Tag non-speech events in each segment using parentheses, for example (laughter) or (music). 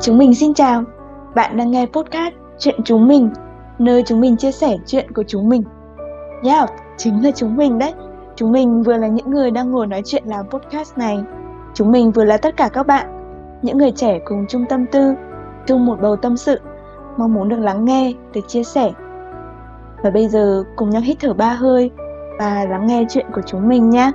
Chúng mình xin chào. Bạn đang nghe podcast Chuyện chúng mình, nơi chúng mình chia sẻ chuyện của chúng mình. Yeah, chính là chúng mình đấy. Chúng mình vừa là những người đang ngồi nói chuyện làm podcast này. Chúng mình vừa là tất cả các bạn, những người trẻ cùng chung tâm tư, chung một bầu tâm sự, mong muốn được lắng nghe, được chia sẻ. Và bây giờ cùng nhau hít thở ba hơi và lắng nghe chuyện của chúng mình nhé.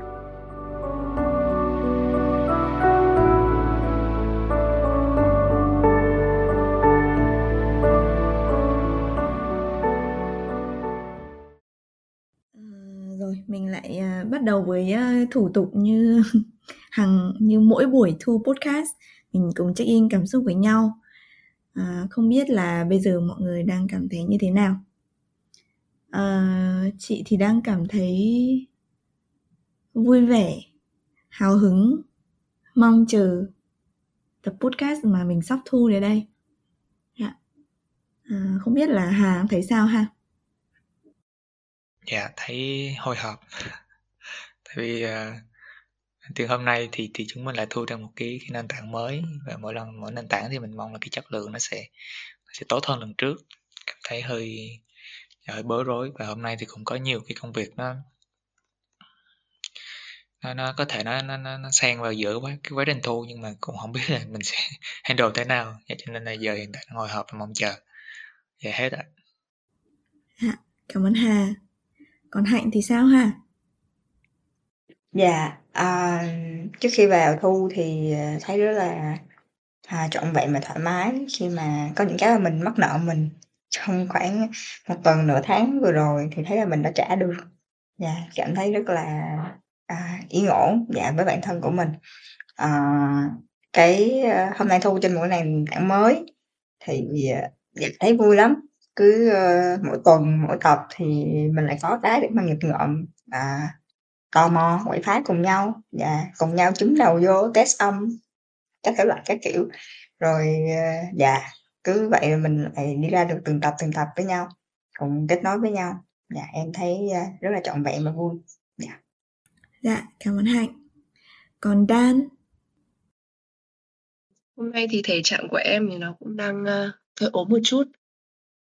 Bắt đầu với ờ, thủ tục như (laughs) hàng như mỗi buổi thu podcast mình cùng check in cảm xúc với nhau. À, không biết là bây giờ mọi người đang cảm thấy như thế nào? À, chị thì đang cảm thấy vui vẻ hào hứng mong chờ tập podcast mà mình sắp thu đến đây. À, không biết là hà thấy sao ha? Dạ, thấy hồi hộp. Tại vì, uh, từ hôm nay thì thì chúng mình lại thu ra một cái cái nền tảng mới và mỗi lần mỗi nền tảng thì mình mong là cái chất lượng nó sẽ nó sẽ tốt hơn lần trước. Cảm thấy hơi hơi bối rối và hôm nay thì cũng có nhiều cái công việc nó nó nó có thể nó nó nó nó xen vào giữa quá cái quá trình thu nhưng mà cũng không (laughs) biết là mình sẽ handle thế nào. Vậy cho nên là giờ hiện tại ngồi họp và mong chờ. Vậy hết ạ. à, cảm ơn Hà. Còn Hạnh thì sao ha? Dạ, à, trước khi vào thu thì à, thấy rất là à, trọn vẹn và thoải mái khi mà có những cái mà mình mắc nợ mình trong khoảng một tuần nửa tháng vừa rồi thì thấy là mình đã trả được. Dạ cảm thấy rất là à, yên ổn dạ với bản thân của mình. À, cái à, hôm nay thu trên một nền tảng mới thì à, dạ, thấy vui lắm. Cứ uh, mỗi tuần mỗi tập thì mình lại có cái để mà nghịch ngợm à, tò mò quậy phá cùng nhau và cùng nhau trúng đầu vô test âm các thể loại các kiểu. Rồi uh, dạ cứ vậy mình lại đi ra được từng tập từng tập với nhau cùng kết nối với nhau. Dạ em thấy uh, rất là trọn vẹn và vui. Dạ. Dạ cảm ơn hạnh. Còn Dan? Hôm nay thì thể trạng của em thì nó cũng đang uh, hơi ốm một chút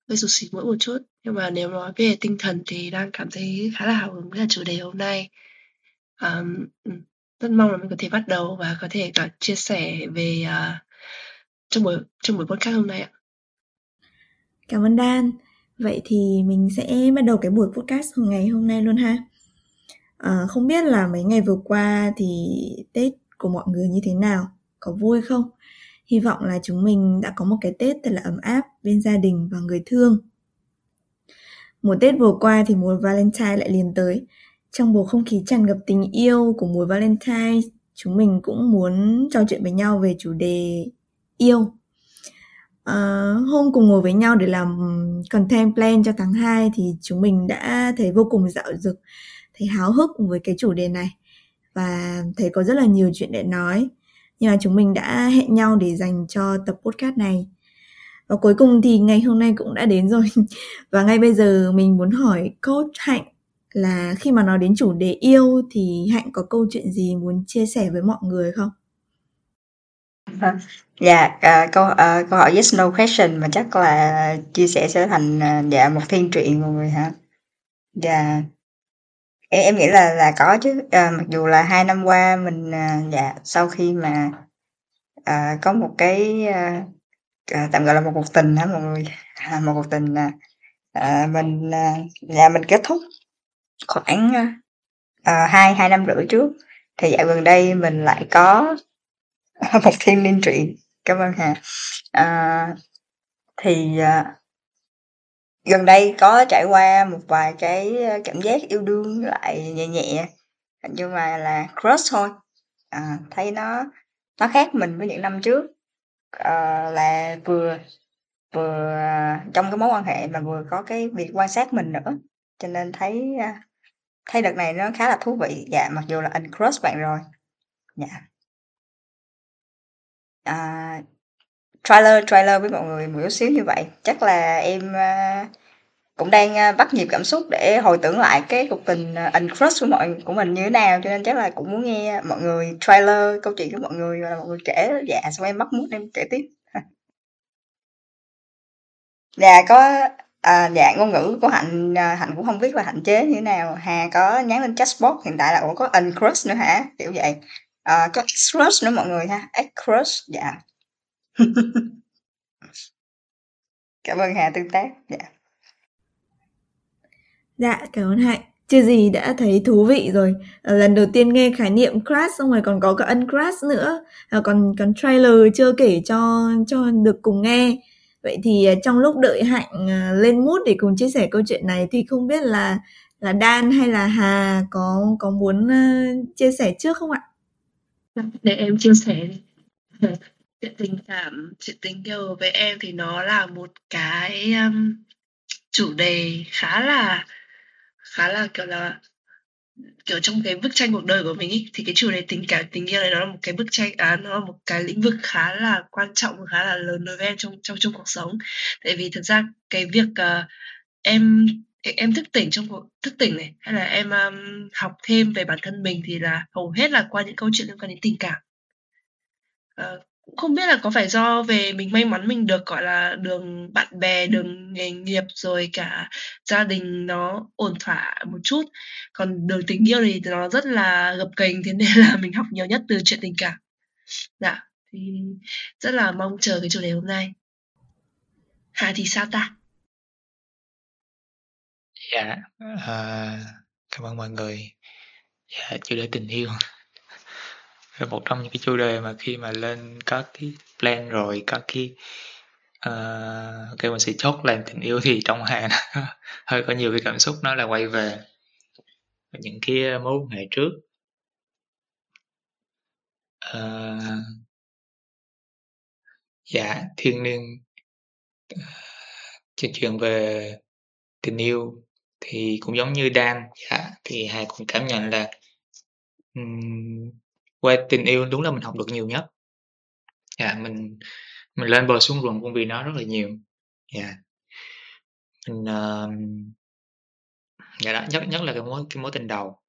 hơi sụt xịt mũi một chút. Nhưng mà nếu nói về tinh thần thì đang cảm thấy khá là hào hứng với là chủ đề hôm nay um, rất mong là mình có thể bắt đầu và có thể cả chia sẻ về uh, trong buổi trong buổi podcast hôm nay ạ. Cảm ơn Dan vậy thì mình sẽ bắt đầu cái buổi podcast ngày hôm nay luôn ha. À, không biết là mấy ngày vừa qua thì tết của mọi người như thế nào? Có vui không? Hy vọng là chúng mình đã có một cái Tết thật là ấm áp bên gia đình và người thương. Mùa Tết vừa qua thì mùa Valentine lại liền tới. Trong bầu không khí tràn ngập tình yêu của mùa Valentine, chúng mình cũng muốn trò chuyện với nhau về chủ đề yêu. À, hôm cùng ngồi với nhau để làm content plan cho tháng 2 thì chúng mình đã thấy vô cùng dạo dực, thấy háo hức với cái chủ đề này và thấy có rất là nhiều chuyện để nói. Nhưng mà chúng mình đã hẹn nhau để dành cho tập podcast này. Và cuối cùng thì ngày hôm nay cũng đã đến rồi. (laughs) Và ngay bây giờ mình muốn hỏi coach hạnh là khi mà nói đến chủ đề yêu thì hạnh có câu chuyện gì muốn chia sẻ với mọi người không? À, dạ uh, câu uh, câu hỏi yes no question mà chắc là chia sẻ sẽ thành uh, dạ một thiên truyện mọi người hả? Dạ. Em em nghĩ là là có chứ, ờ, mặc dù là hai năm qua mình, à, dạ, sau khi mà, à, có một cái, à, tạm gọi là một cuộc tình hả mọi người, à, một cuộc tình, à, à, mình, à, dạ, mình kết thúc khoảng, ờ, ờ, hai hai năm rưỡi trước, thì dạo gần đây mình lại có (laughs) một thiên niên truyện. Cảm ơn Hà. À, thì, à Gần đây có trải qua một vài cái, cảm giác yêu đương lại nhẹ nhẹ, nhưng mà là crush thôi. À, thấy nó nó khác mình với những năm trước, ờ, là vừa vừa trong cái mối quan hệ mà vừa có cái việc quan sát mình nữa, cho nên thấy, thấy đợt này nó khá là thú vị. Dạ, mặc dù là uncrush bạn rồi. Dạ. À Trailer trailer với mọi người một chút xíu như vậy. Chắc là em, à, cũng đang, à, bắt nhịp cảm xúc để hồi tưởng lại cái cuộc tình, à, anh uncrush của mọi của mình như thế nào, cho nên chắc là cũng muốn nghe mọi người trailer câu chuyện của mọi người và mọi người kể dạ, xong em mất mút em kể tiếp. (laughs) Dạ, có, à, dạ, ngôn ngữ của Hạnh, à, Hạnh cũng không biết là hạn chế như thế nào. Hà có nhắn lên chatbot, hiện tại là ủa có uncrush nữa hả? Kiểu vậy. Ờ, có xcrush nữa mọi người ha, crush dạ. (laughs) Cảm ơn Hà tương tác, dạ. Dạ, cảm ơn Hạnh. Chưa gì đã thấy thú vị rồi. Ờ, lần đầu tiên nghe khái niệm crush xong rồi còn có cả uncrush nữa. À, còn còn trailer chưa kể cho cho được cùng nghe. Vậy thì à, trong lúc đợi Hạnh à, lên mút để cùng chia sẻ câu chuyện này thì không biết là là Đan hay là Hà có có muốn à, chia sẻ trước không ạ? Vâng, để em chia sẻ (laughs) chuyện tình cảm, chuyện tình yêu với em thì nó là một cái um, chủ đề khá là khá là kiểu là kiểu trong cái bức tranh cuộc đời của mình ý, thì cái chủ đề tình cảm tình yêu này nó là một cái bức tranh à, nó là một cái lĩnh vực khá là quan trọng và khá là lớn đối với em trong trong trong cuộc sống. Tại vì thực ra cái việc uh, em em thức tỉnh trong cuộc thức tỉnh này hay là em um, học thêm về bản thân mình thì là hầu hết là qua những câu chuyện liên quan đến tình cảm. Uh, không biết là có phải do về mình may mắn mình được gọi là đường bạn bè đường nghề nghiệp rồi cả gia đình nó ổn thỏa một chút. Còn đường tình yêu thì nó rất là gập ghềnh thế nên là mình học nhiều nhất từ chuyện tình cảm. Dạ thì rất là mong chờ cái chủ đề hôm nay. Hà thì sao ta? Dạ à, cảm ơn mọi người. Dạ chủ đề tình yêu là một trong những cái chủ đề mà khi mà lên các cái plan rồi các cái uh, kêu mình sẽ chốt làm tình yêu thì trong hè nó (laughs) hơi có nhiều cái cảm xúc nó là quay về những cái mối quan hệ trước. Uh, dạ thiên niên ờ, chuyện chuyện về tình yêu thì cũng giống như Dan dạ thì hai cũng cảm nhận là um, qua tình yêu đúng là mình học được nhiều nhất. Dạ mình mình lên bờ xuống ruộng cũng vì nó rất là nhiều. Dạ. Mình uh, yeah đó nhất nhất là cái mối cái mối tình đầu.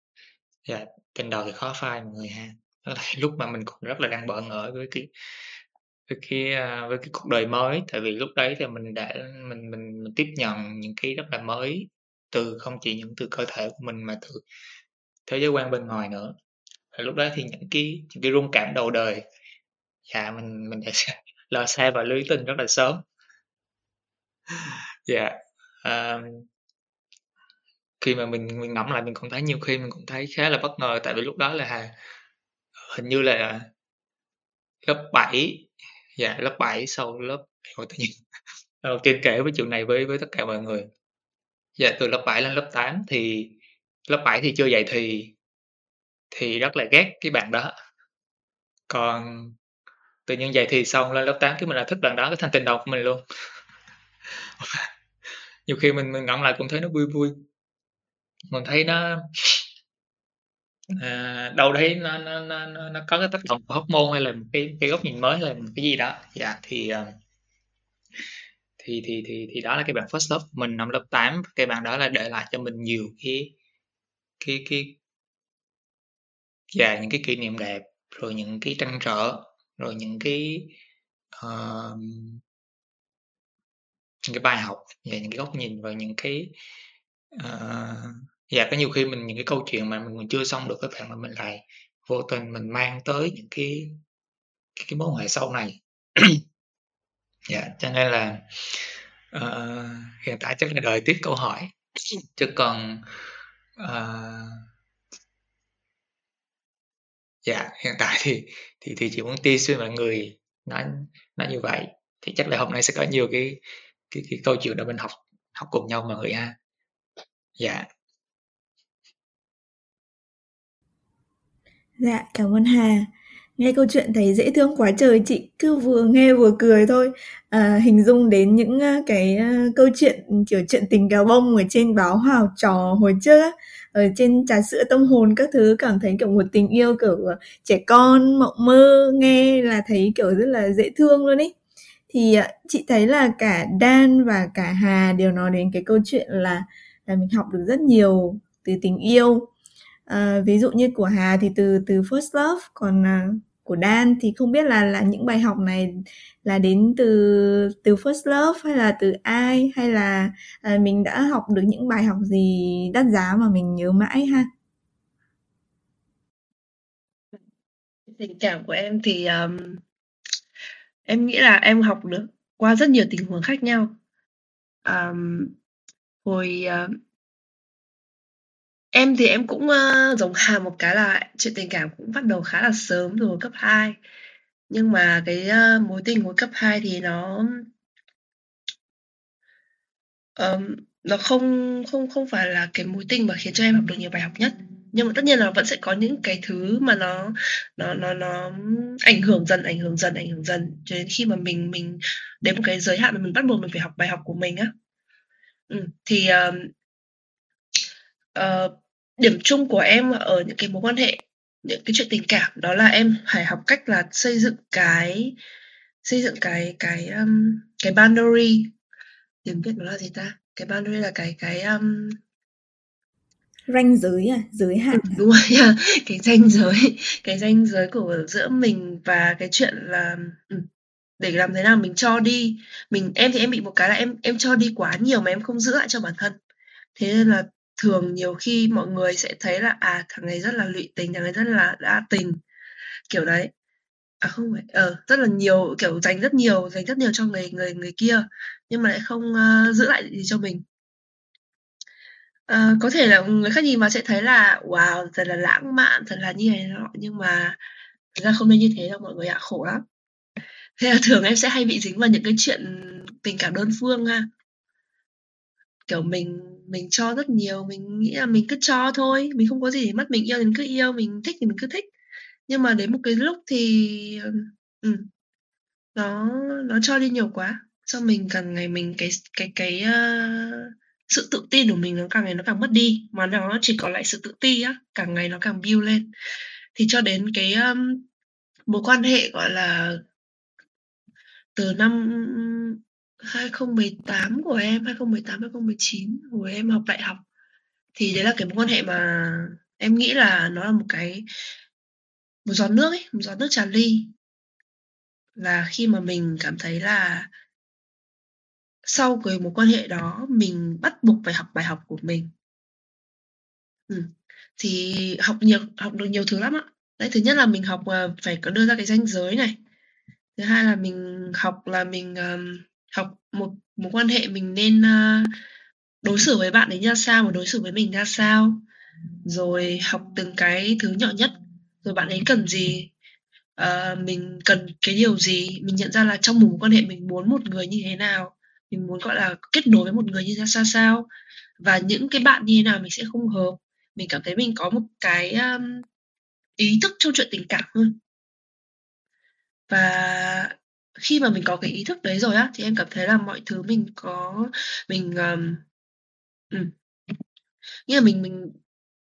Dạ tình đầu thì khó phai mọi người ha. Đó là lúc mà mình còn rất là đang bỡ ngỡ với cái với cái ờ, với cái cuộc đời mới. Tại vì lúc đấy thì mình đã mình mình, mình tiếp nhận những cái rất là mới từ không chỉ những từ cơ thể của mình mà từ thế giới quan bên ngoài nữa lúc đó thì những cái những cái rung cảm đầu đời. Dạ mình mình đã (laughs) lo xa và lưới tình rất là sớm. Dạ um, khi mà mình mình ngẫm lại mình cũng thấy nhiều khi mình cũng thấy khá là bất ngờ tại vì lúc đó là hình như là lớp 7 dạ lớp 7 sau lớp (laughs) hồi tự nhiên đầu tiên kể với chuyện này với với tất cả mọi người. Dạ từ lớp 7 lên lớp 8 thì lớp 7 thì chưa dạy thì thì rất là ghét cái bạn đó. Còn tự nhiên vậy thì xong lên lớp 8 cái mình là thích bạn đó cái thành tình đầu của mình luôn. (laughs) Nhiều khi mình mình ngẫm lại cũng thấy nó vui vui. Mình thấy nó à, đâu đấy nó, nó, nó, nó có cái tác động của hormone hay là một cái cái góc nhìn mới hay là một cái gì đó. Dạ thì ờ, thì thì thì thì đó là cái bạn first love mình năm lớp 8 cái bạn đó là để lại cho mình nhiều cái cái cái và những cái kỷ niệm đẹp rồi những cái trăn trở rồi những cái uh, những cái bài học và những cái góc nhìn và những cái uh, và có nhiều khi mình những cái câu chuyện mà mình chưa xong được các bạn mà mình lại vô tình mình mang tới những cái cái, cái mối quan hệ sau này. (coughs) Dạ yeah, cho nên là uh, hiện tại chắc là đợi tiếp câu hỏi. Chứ còn uh, Dạ, hiện tại thì thì thì chỉ muốn ti xuyên mọi người nói nói như vậy. Thì chắc là hôm nay sẽ có nhiều cái cái cái câu chuyện để mình học học cùng nhau mọi người ha. Dạ. Dạ, cảm ơn Hà. Nghe câu chuyện thấy dễ thương quá trời, chị cứ vừa nghe vừa cười thôi. À, hình dung đến những à, cái uh, câu chuyện kiểu chuyện tình gà bông ở trên báo Hào Trò hồi trước á ở trên trà sữa tâm hồn các thứ cảm thấy kiểu một tình yêu kiểu à, trẻ con mộng mơ nghe là thấy kiểu rất là dễ thương luôn ý thì uh, chị thấy là cả Dan và cả Hà đều nói đến cái câu chuyện là là mình học được rất nhiều từ tình yêu à, ví dụ như của Hà thì từ từ first love còn à, của Dan thì không biết là là những bài học này là đến từ từ first love hay là từ ai? Hay là à, mình đã học được những bài học gì đắt giá mà mình nhớ mãi ha? Tình cảm của em thì um, em nghĩ là em học được qua rất nhiều tình huống khác nhau. Um, hồi uh, em thì em cũng uh, giống Hà một cái là chuyện tình cảm cũng bắt đầu khá là sớm rồi cấp 2 nhưng mà cái uh, mối tình của cấp 2 thì nó um, nó không không không phải là cái mối tình mà khiến cho em học được nhiều bài học nhất. Nhưng mà tất nhiên là vẫn sẽ có những cái thứ mà nó nó nó nó ảnh hưởng dần ảnh hưởng dần ảnh hưởng dần cho đến khi mà mình mình đến một cái giới hạn mà mình bắt buộc mình phải học bài học của mình á. Ừ, thì uh, uh, điểm chung của em ở những cái mối quan hệ những cái chuyện tình cảm đó là em phải học cách là xây dựng cái xây dựng cái cái um, cái boundary. Tiếng việt nó là gì ta? Cái boundary là cái cái um, ranh giới à? Giới hạn ừ, đúng rồi yeah. (laughs) cái ranh giới cái ranh giới của giữa mình và cái chuyện là ừ, để làm thế nào mình cho đi. Mình em thì em bị một cái là em em cho đi quá nhiều mà em không giữ lại cho bản thân. Thế nên là thường nhiều khi mọi người sẽ thấy là à thằng này rất là lụy tình thằng này rất là đa tình. Kiểu đấy. À không phải ờ rất là nhiều kiểu dành rất nhiều dành rất nhiều cho người người người kia nhưng mà lại không uh, giữ lại gì cho mình. Uh, có thể là người khác nhìn vào sẽ thấy là wow thật là lãng mạn thật là như này nọ. Nhưng mà thật ra không nên như thế đâu mọi người ạ khổ lắm. Thế là thường em sẽ hay bị dính vào những cái chuyện tình cảm đơn phương ha kiểu mình mình cho rất nhiều mình nghĩ là mình cứ cho thôi mình không có gì để mất mình yêu thì mình cứ yêu mình thích thì mình cứ thích. Nhưng mà đến một cái lúc thì ừ, nó nó cho đi nhiều quá cho mình càng ngày mình cái cái cái uh, sự tự tin của mình nó càng ngày nó càng mất đi. Mà nó chỉ còn lại sự tự ti á càng ngày nó càng build lên. Thì cho đến cái um, mối quan hệ gọi là từ năm 2018 của em 2018 2019 hồi em học đại học. Thì đấy là cái mối quan hệ mà em nghĩ là nó là một cái một giọt nước ấy một giọt nước tràn ly. Là khi mà mình cảm thấy là sau cái mối quan hệ đó mình bắt buộc phải học bài học của mình. Ừ. thì học nhiều học được nhiều thứ lắm ạ. Đấy thứ nhất là mình học à, phải có đưa ra cái ranh giới này. Thứ hai là mình học là mình um, học một mối quan hệ mình nên ờ, đối xử với bạn ấy ra sao và đối xử với mình ra sao. Rồi học từng cái thứ nhỏ nhất. Rồi bạn ấy cần gì uh, mình cần cái điều gì mình nhận ra là trong một mối quan hệ mình muốn một người như thế nào mình muốn gọi là kết nối với một người như ra sao sao. Và những cái bạn như thế nào mình sẽ không hợp. Mình cảm thấy mình có một cái um, ý thức trong chuyện tình cảm hơn. Và khi mà mình có cái ý thức đấy rồi á thì em cảm thấy là mọi thứ mình có mình um, ừ. nghĩa là mình mình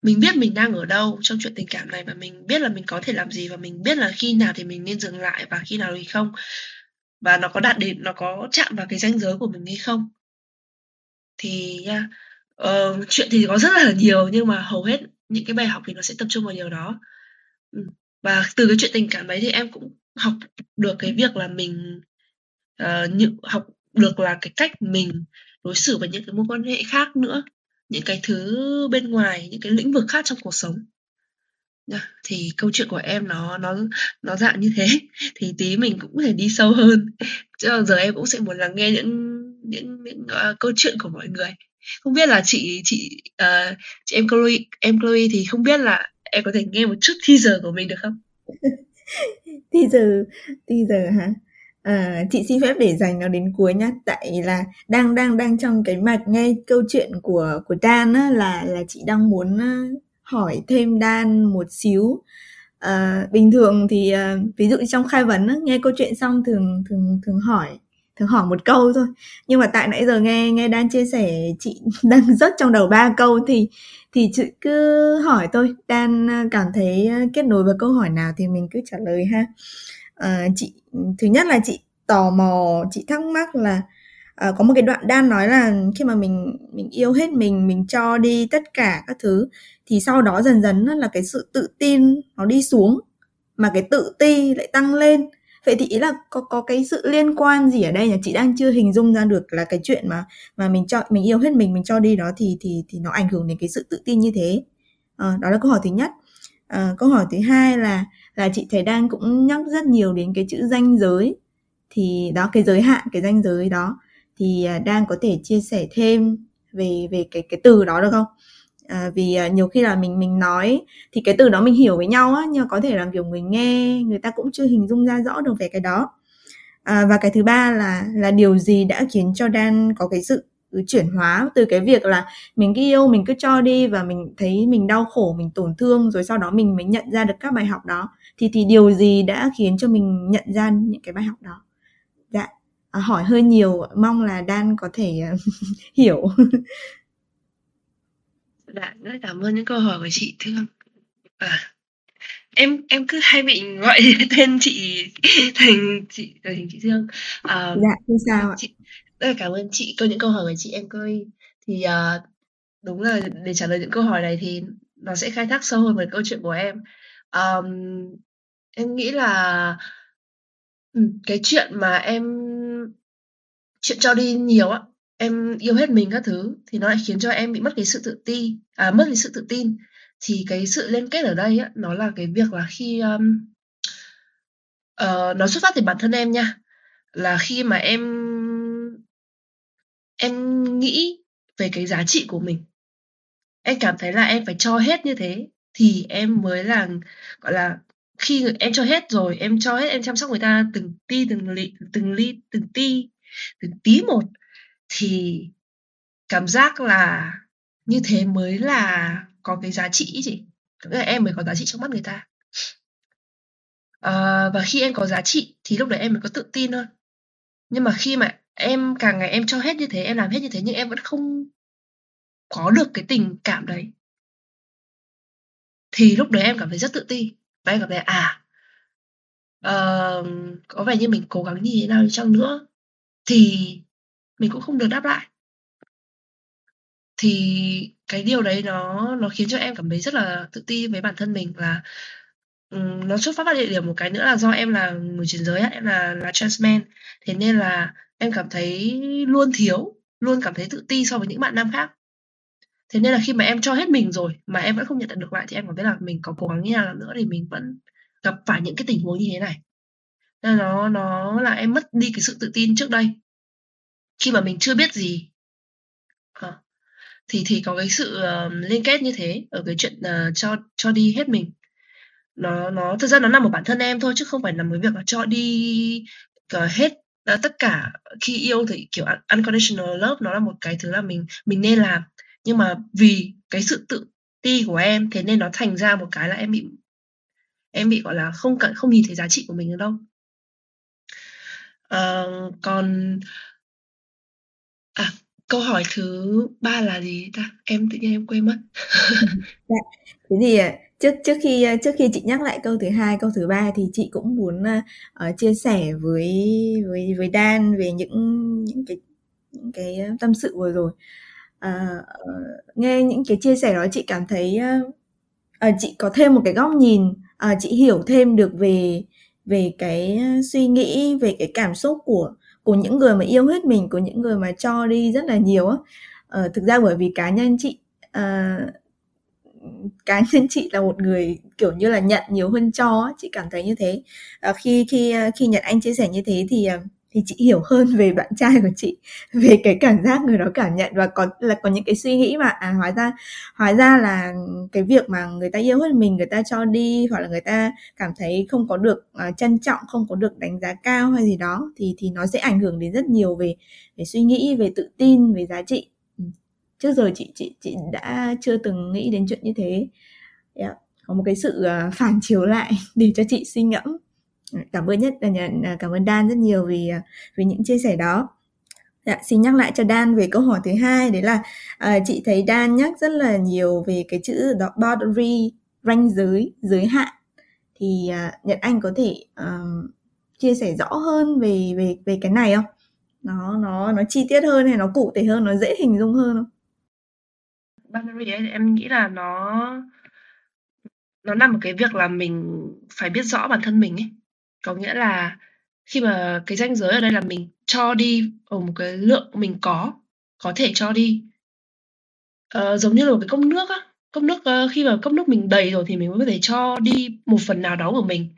mình biết mình đang ở đâu trong chuyện tình cảm này và mình biết là mình có thể làm gì và mình biết là khi nào thì mình nên dừng lại và khi nào thì không và nó có đạt đến nó có chạm vào cái ranh giới của mình hay không thì yeah, uh, ờ, chuyện thì có rất là nhiều nhưng mà hầu hết những cái bài học thì nó sẽ tập trung vào điều đó ừ. và từ cái chuyện tình cảm đấy thì em cũng học được cái việc là mình ờ, uh, những học được là cái cách mình đối xử với những cái mối quan hệ khác nữa những cái thứ bên ngoài những cái lĩnh vực khác trong cuộc sống. Thì câu chuyện của em nó nó nó dạng như thế thì tí mình cũng có thể đi sâu hơn. Chứ giờ em cũng sẽ muốn lắng nghe những những, những uh, câu chuyện của mọi người. Không biết là chị chị uh, chị em Chloe em Chloe thì không biết là em có thể nghe một chút teaser của mình được không? (laughs) teaser teaser hả? À, chị xin phép để dành nó đến cuối nhá. Tại là đang đang đang trong cái mạch nghe câu chuyện của của Dan á, là là chị đang muốn ờ, hỏi thêm Dan một xíu. À, bình thường thì à, ví dụ trong khai vấn á, nghe câu chuyện xong thường thường thường hỏi thường hỏi một câu thôi. Nhưng mà tại nãy giờ nghe nghe Dan chia sẻ chị (laughs) đang rất trong đầu ba câu thì thì chị cứ hỏi thôi. Dan à, cảm thấy à, kết nối với câu hỏi nào thì mình cứ trả lời ha. À, chị thứ nhất là chị tò mò chị thắc mắc là à, có một cái đoạn Dan nói là khi mà mình mình yêu hết mình mình cho đi tất cả các thứ thì sau đó dần dần là cái sự tự tin nó đi xuống mà cái tự ti lại tăng lên vậy thì ý là có có cái sự liên quan gì ở đây nhỉ? Chị đang chưa hình dung ra được là cái chuyện mà mà mình cho mình yêu hết mình mình cho đi đó thì thì thì nó ảnh hưởng đến cái sự tự tin như thế. À, đó là câu hỏi thứ nhất. À, câu hỏi thứ hai là là chị thấy đang cũng nhắc rất nhiều đến cái chữ danh giới. Thì đó cái giới hạn cái danh giới đó. Thì à, đang có thể chia sẻ thêm về về cái cái từ đó được không? À, vì à, nhiều khi là mình mình nói thì cái từ đó mình hiểu với nhau á nhưng mà có thể là kiểu người nghe người ta cũng chưa hình dung ra rõ được về cái đó. À, và cái thứ ba là là điều gì đã khiến cho Dan có cái sự chuyển hóa từ cái việc là mình cứ yêu mình cứ cho đi và mình thấy mình đau khổ mình tổn thương rồi sau đó mình mới nhận ra được các bài học đó thì thì điều gì đã khiến cho mình nhận ra những cái bài học đó? Dạ à, hỏi hơi nhiều mong là Dan có thể à, (laughs) hiểu. (laughs) Dạ, rất cảm ơn những câu hỏi của chị Thương. À, em em cứ hay bị gọi (laughs) tên chị thành chị thành chị Thương. À, dạ, không sao ạ. Chị, rất là cảm ơn chị có những câu hỏi của chị em coi thì uh, đúng là để trả lời những câu hỏi này thì nó sẽ khai thác sâu hơn về câu chuyện của em. Um, em nghĩ là cái chuyện mà em chuyện cho đi nhiều á em yêu hết mình các thứ thì nó lại khiến cho em bị mất cái sự tự ti à mất cái sự tự tin. Thì cái sự liên kết ở đây á nó là cái việc là khi um, uh, nó xuất phát từ bản thân em nha. Là khi mà em em nghĩ về cái giá trị của mình em cảm thấy là em phải cho hết như thế thì em mới là gọi là khi em cho hết rồi em cho hết em chăm sóc người ta từng ti từng ly từng ly từng ti từng tí một thì cảm giác là như thế mới là có cái giá trị chị. Nghĩa là em mới có giá trị trong mắt người ta. À, và khi em có giá trị thì lúc đấy em mới có tự tin hơn. Nhưng mà khi mà em càng ngày em cho hết như thế em làm hết như thế nhưng em vẫn không có được cái tình cảm đấy thì lúc đấy em cảm thấy rất tự ti. Và em cảm thấy à uh, có vẻ như mình cố gắng như thế nào đi chăng nữa. Thì mình cũng không được đáp lại. Thì cái điều đấy nó nó khiến cho em cảm thấy rất là tự ti với bản thân mình là um, nó xuất phát địa điểm một cái nữa là do em là người chuyển giới em là là trans man thế nên là em cảm thấy luôn thiếu luôn cảm thấy tự ti so với những bạn nam khác. Thế nên là khi mà em cho hết mình rồi mà em vẫn không nhận được lại thì em cảm thấy là mình có cố gắng như nào nữa thì mình vẫn gặp phải những cái tình huống như thế này. Nên nó nó là em mất đi cái sự tự tin trước đây khi mà mình chưa biết gì. À, thì thì có cái sự uh, liên kết như thế ở cái chuyện uh, cho cho đi hết mình. Nó nó thực ra nó nằm ở bản thân em thôi chứ không phải nằm với việc là cho đi uh, hết uh, tất cả khi yêu thì kiểu unconditional love nó là một cái thứ là mình mình nên làm. Nhưng mà vì cái sự tự ti của em thế nên nó thành ra một cái là em bị em bị gọi là không cận không nhìn thấy giá trị của mình nữa đâu. Uh, còn câu hỏi thứ ba là gì ta em tự nhiên em quên mất (laughs) dạ. thế thì ờ, trước trước khi ờ, trước khi chị nhắc lại câu thứ hai câu thứ ba thì chị cũng muốn uh, chia sẻ với với với Dan về những những cái những cái tâm sự vừa rồi uh, nghe những cái chia sẻ đó chị cảm thấy uh, uh, chị có thêm một cái góc nhìn uh, chị hiểu thêm được về về cái suy nghĩ về cái cảm xúc của của những người mà yêu hết mình của những người mà cho đi rất là nhiều á. Uh, thực ra bởi vì cá nhân chị uh, cá (laughs) nhân chị là một người kiểu như là nhận nhiều hơn cho chị cảm thấy như thế. À, khi khi khi nhận anh chia sẻ như thế thì thì chị hiểu hơn về bạn trai của chị về cái cảm giác người đó cảm nhận và có là có những cái suy nghĩ mà à hóa ra hóa ra là cái việc mà người ta yêu hết mình người ta cho đi hoặc là người ta cảm thấy không có được uh, trân trọng không có được đánh giá cao hay gì đó thì thì nó sẽ ảnh hưởng đến rất nhiều về về suy nghĩ về tự tin về giá trị. Ừ. Trước giờ chị chị chị đã chưa từng nghĩ đến chuyện như thế. Yeah. có một cái sự uh, phản chiếu lại (laughs) để cho chị suy ngẫm cảm ơn nhất à, à, cảm ơn Dan rất nhiều vì à, vì những chia sẻ đó Dạ, xin nhắc lại cho Dan về câu hỏi thứ hai đấy là à, chị thấy Dan nhắc rất là nhiều về cái chữ đó boundary ranh giới giới hạn thì à, Nhật Anh có thể um, chia sẻ rõ hơn về về về cái này không? Nó nó nó chi tiết hơn hay nó cụ thể hơn, nó dễ hình dung hơn không? Boundary ấy em nghĩ là nó nó nằm ở cái việc là mình phải biết rõ bản thân mình ấy. Có nghĩa là khi mà cái ranh giới ở đây là mình cho đi ở một cái lượng mình có có thể cho đi. Ờ, giống như là một cái cốc nước á, cốc nước, ờ, khi mà cốc nước mình đầy rồi thì mình mới có thể cho đi một phần nào đó của mình.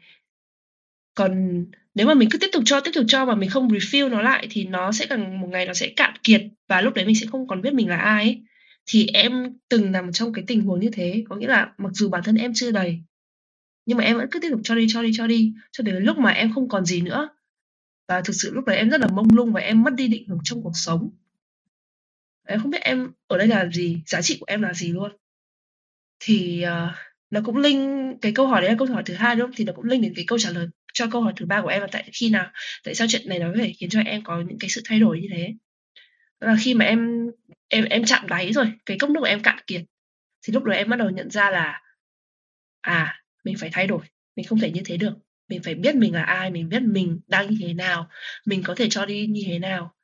Còn nếu mà mình cứ tiếp tục cho, tiếp tục cho mà mình không refill nó lại thì nó sẽ càng một ngày nó sẽ cạn kiệt và lúc đấy mình sẽ không còn biết mình là ai ấy. Thì em từng nằm trong cái tình huống như thế, có nghĩa là mặc dù bản thân em chưa đầy, nhưng mà em vẫn cứ tiếp tục cho đi, cho đi, cho đi, cho đến lúc mà em không còn gì nữa. Và thực sự lúc đấy em rất là mông lung và em mất đi định hướng trong cuộc sống. Em không biết em ở đây là gì, giá trị của em là gì luôn. Thì, uh, nó cũng linh cái câu hỏi đấy là câu hỏi thứ hai, đúng không? Thì nó cũng linh đến cái câu trả lời cho câu hỏi thứ ba của em là tại khi nào tại sao chuyện này nó có thể khiến cho em có những cái sự thay đổi như thế. Đó là khi mà em em em chạm đáy rồi, cái cốc nước của em cạn kiệt, thì lúc đó em bắt đầu nhận ra là à, mình phải thay đổi, mình không thể như thế được. Mình phải biết mình là ai, mình biết mình đang như thế nào, mình có thể cho đi như thế nào.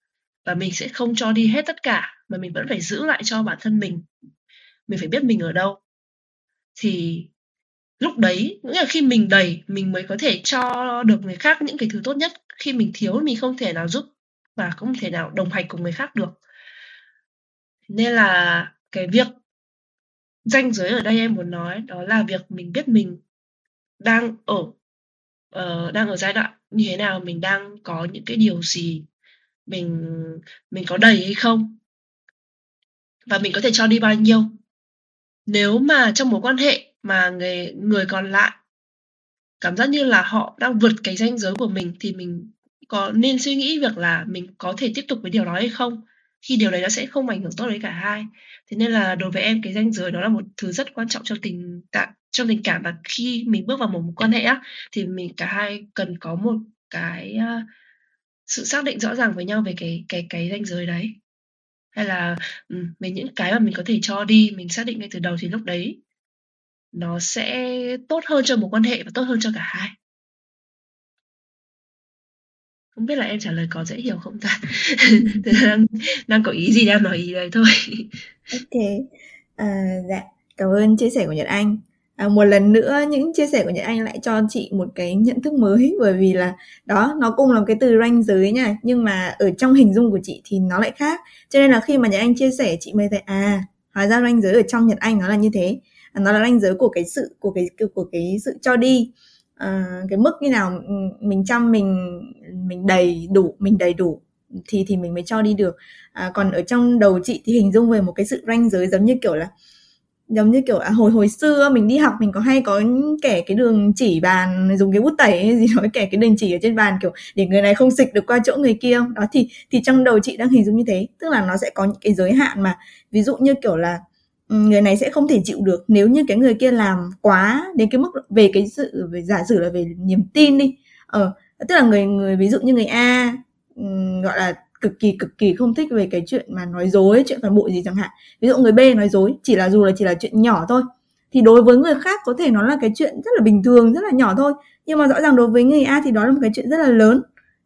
Và mình sẽ không cho đi hết tất cả, mà mình vẫn phải giữ lại cho bản thân mình. Mình phải biết mình ở đâu. Thì lúc đấy, nghĩa là khi mình đầy, mình mới có thể cho được người khác những cái thứ tốt nhất. Khi mình thiếu mình không thể nào giúp và không thể nào đồng hành cùng người khác được. Nên là cái việc danh giới ở đây em muốn nói đó là việc mình biết mình đang ở uh, đang ở giai đoạn như thế nào, mình đang có những cái điều gì, mình mình có đầy hay không? Và mình có thể cho đi bao nhiêu? Nếu mà trong mối quan hệ mà người người còn lại cảm giác như là họ đang vượt cái ranh giới của mình thì mình có nên suy nghĩ việc là mình có thể tiếp tục với điều đó hay không? Khi điều đấy nó sẽ không ảnh hưởng tốt đến cả hai. Thế nên là đối với em cái ranh giới nó là một thứ rất quan trọng trong tình tạng trong tình cảm và khi mình bước vào một mối quan hệ á, thì mình cả hai cần có một cái, uh, sự xác định rõ ràng với nhau về cái cái cái ranh giới đấy. Hay là, ừ, về những cái mà mình có thể cho đi, mình xác định ngay từ đầu thì lúc đấy nó sẽ tốt hơn cho mối quan hệ và tốt hơn cho cả hai. Không biết là em trả lời có dễ hiểu không ta? (laughs) (laughs) đang đang có ý gì đang nói ý đấy thôi. OK. À, dạ, cảm ơn chia sẻ của Nhật Anh. À, một lần nữa những chia sẻ của Nhật Anh lại cho chị một cái nhận thức mới bởi vì là đó nó cũng là cái từ ranh giới nha nhưng mà ở trong hình dung của chị thì nó lại khác cho nên là khi mà Nhật Anh chia sẻ chị mới thấy à hóa ra ranh giới ở trong Nhật Anh nó là như thế à, nó là ranh giới của cái sự của cái của cái sự cho đi Ờ, cái mức như nào ừ, mình chăm mình mình đầy đủ mình đầy đủ thì thì mình mới cho đi được. À, còn ở trong đầu chị thì hình dung về một cái sự ranh giới giống như kiểu là giống như kiểu là hồi hồi xưa mình đi học mình có hay có kẻ cái đường chỉ bàn dùng cái bút tẩy hay gì đó kẻ cái đường chỉ ở trên bàn kiểu để người này không xịch được qua chỗ người kia đó thì thì trong đầu chị đang hình dung như thế. Tức là nó sẽ có những cái giới hạn mà ví dụ như kiểu là người này sẽ không thể chịu được. Nếu như cái người kia làm quá đến cái mức về cái sự về giả sử là về niềm tin đi ờ tức là người người ví dụ như người A um, gọi là cực kỳ cực kỳ không thích về cái chuyện mà nói dối chuyện phản bội gì chẳng hạn. Ví dụ người B nói dối chỉ là dù là chỉ là chuyện nhỏ thôi. Thì đối với người khác có thể nó là cái chuyện rất là bình thường rất là nhỏ thôi. Nhưng mà rõ ràng đối với người A thì đó là một cái chuyện rất là lớn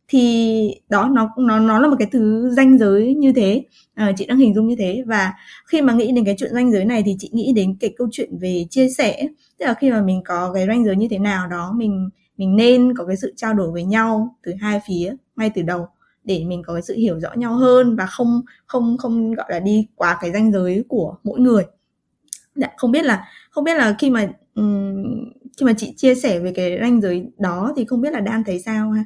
thì đó nó nó nó là một cái thứ danh giới như thế. À, chị đang hình dung như thế. Và khi mà nghĩ đến cái chuyện danh giới này thì chị nghĩ đến cái câu chuyện về chia sẻ. Tức là khi mà mình có cái ranh giới như thế nào đó mình mình nên có cái sự trao đổi với nhau từ hai phía ngay từ đầu để mình có cái sự hiểu rõ nhau hơn và không không không gọi là đi quá cái ranh giới của mỗi người. Dạ, không biết là không biết là khi mà um, khi mà chị chia sẻ về cái ranh giới đó thì không biết là đang thấy sao ha?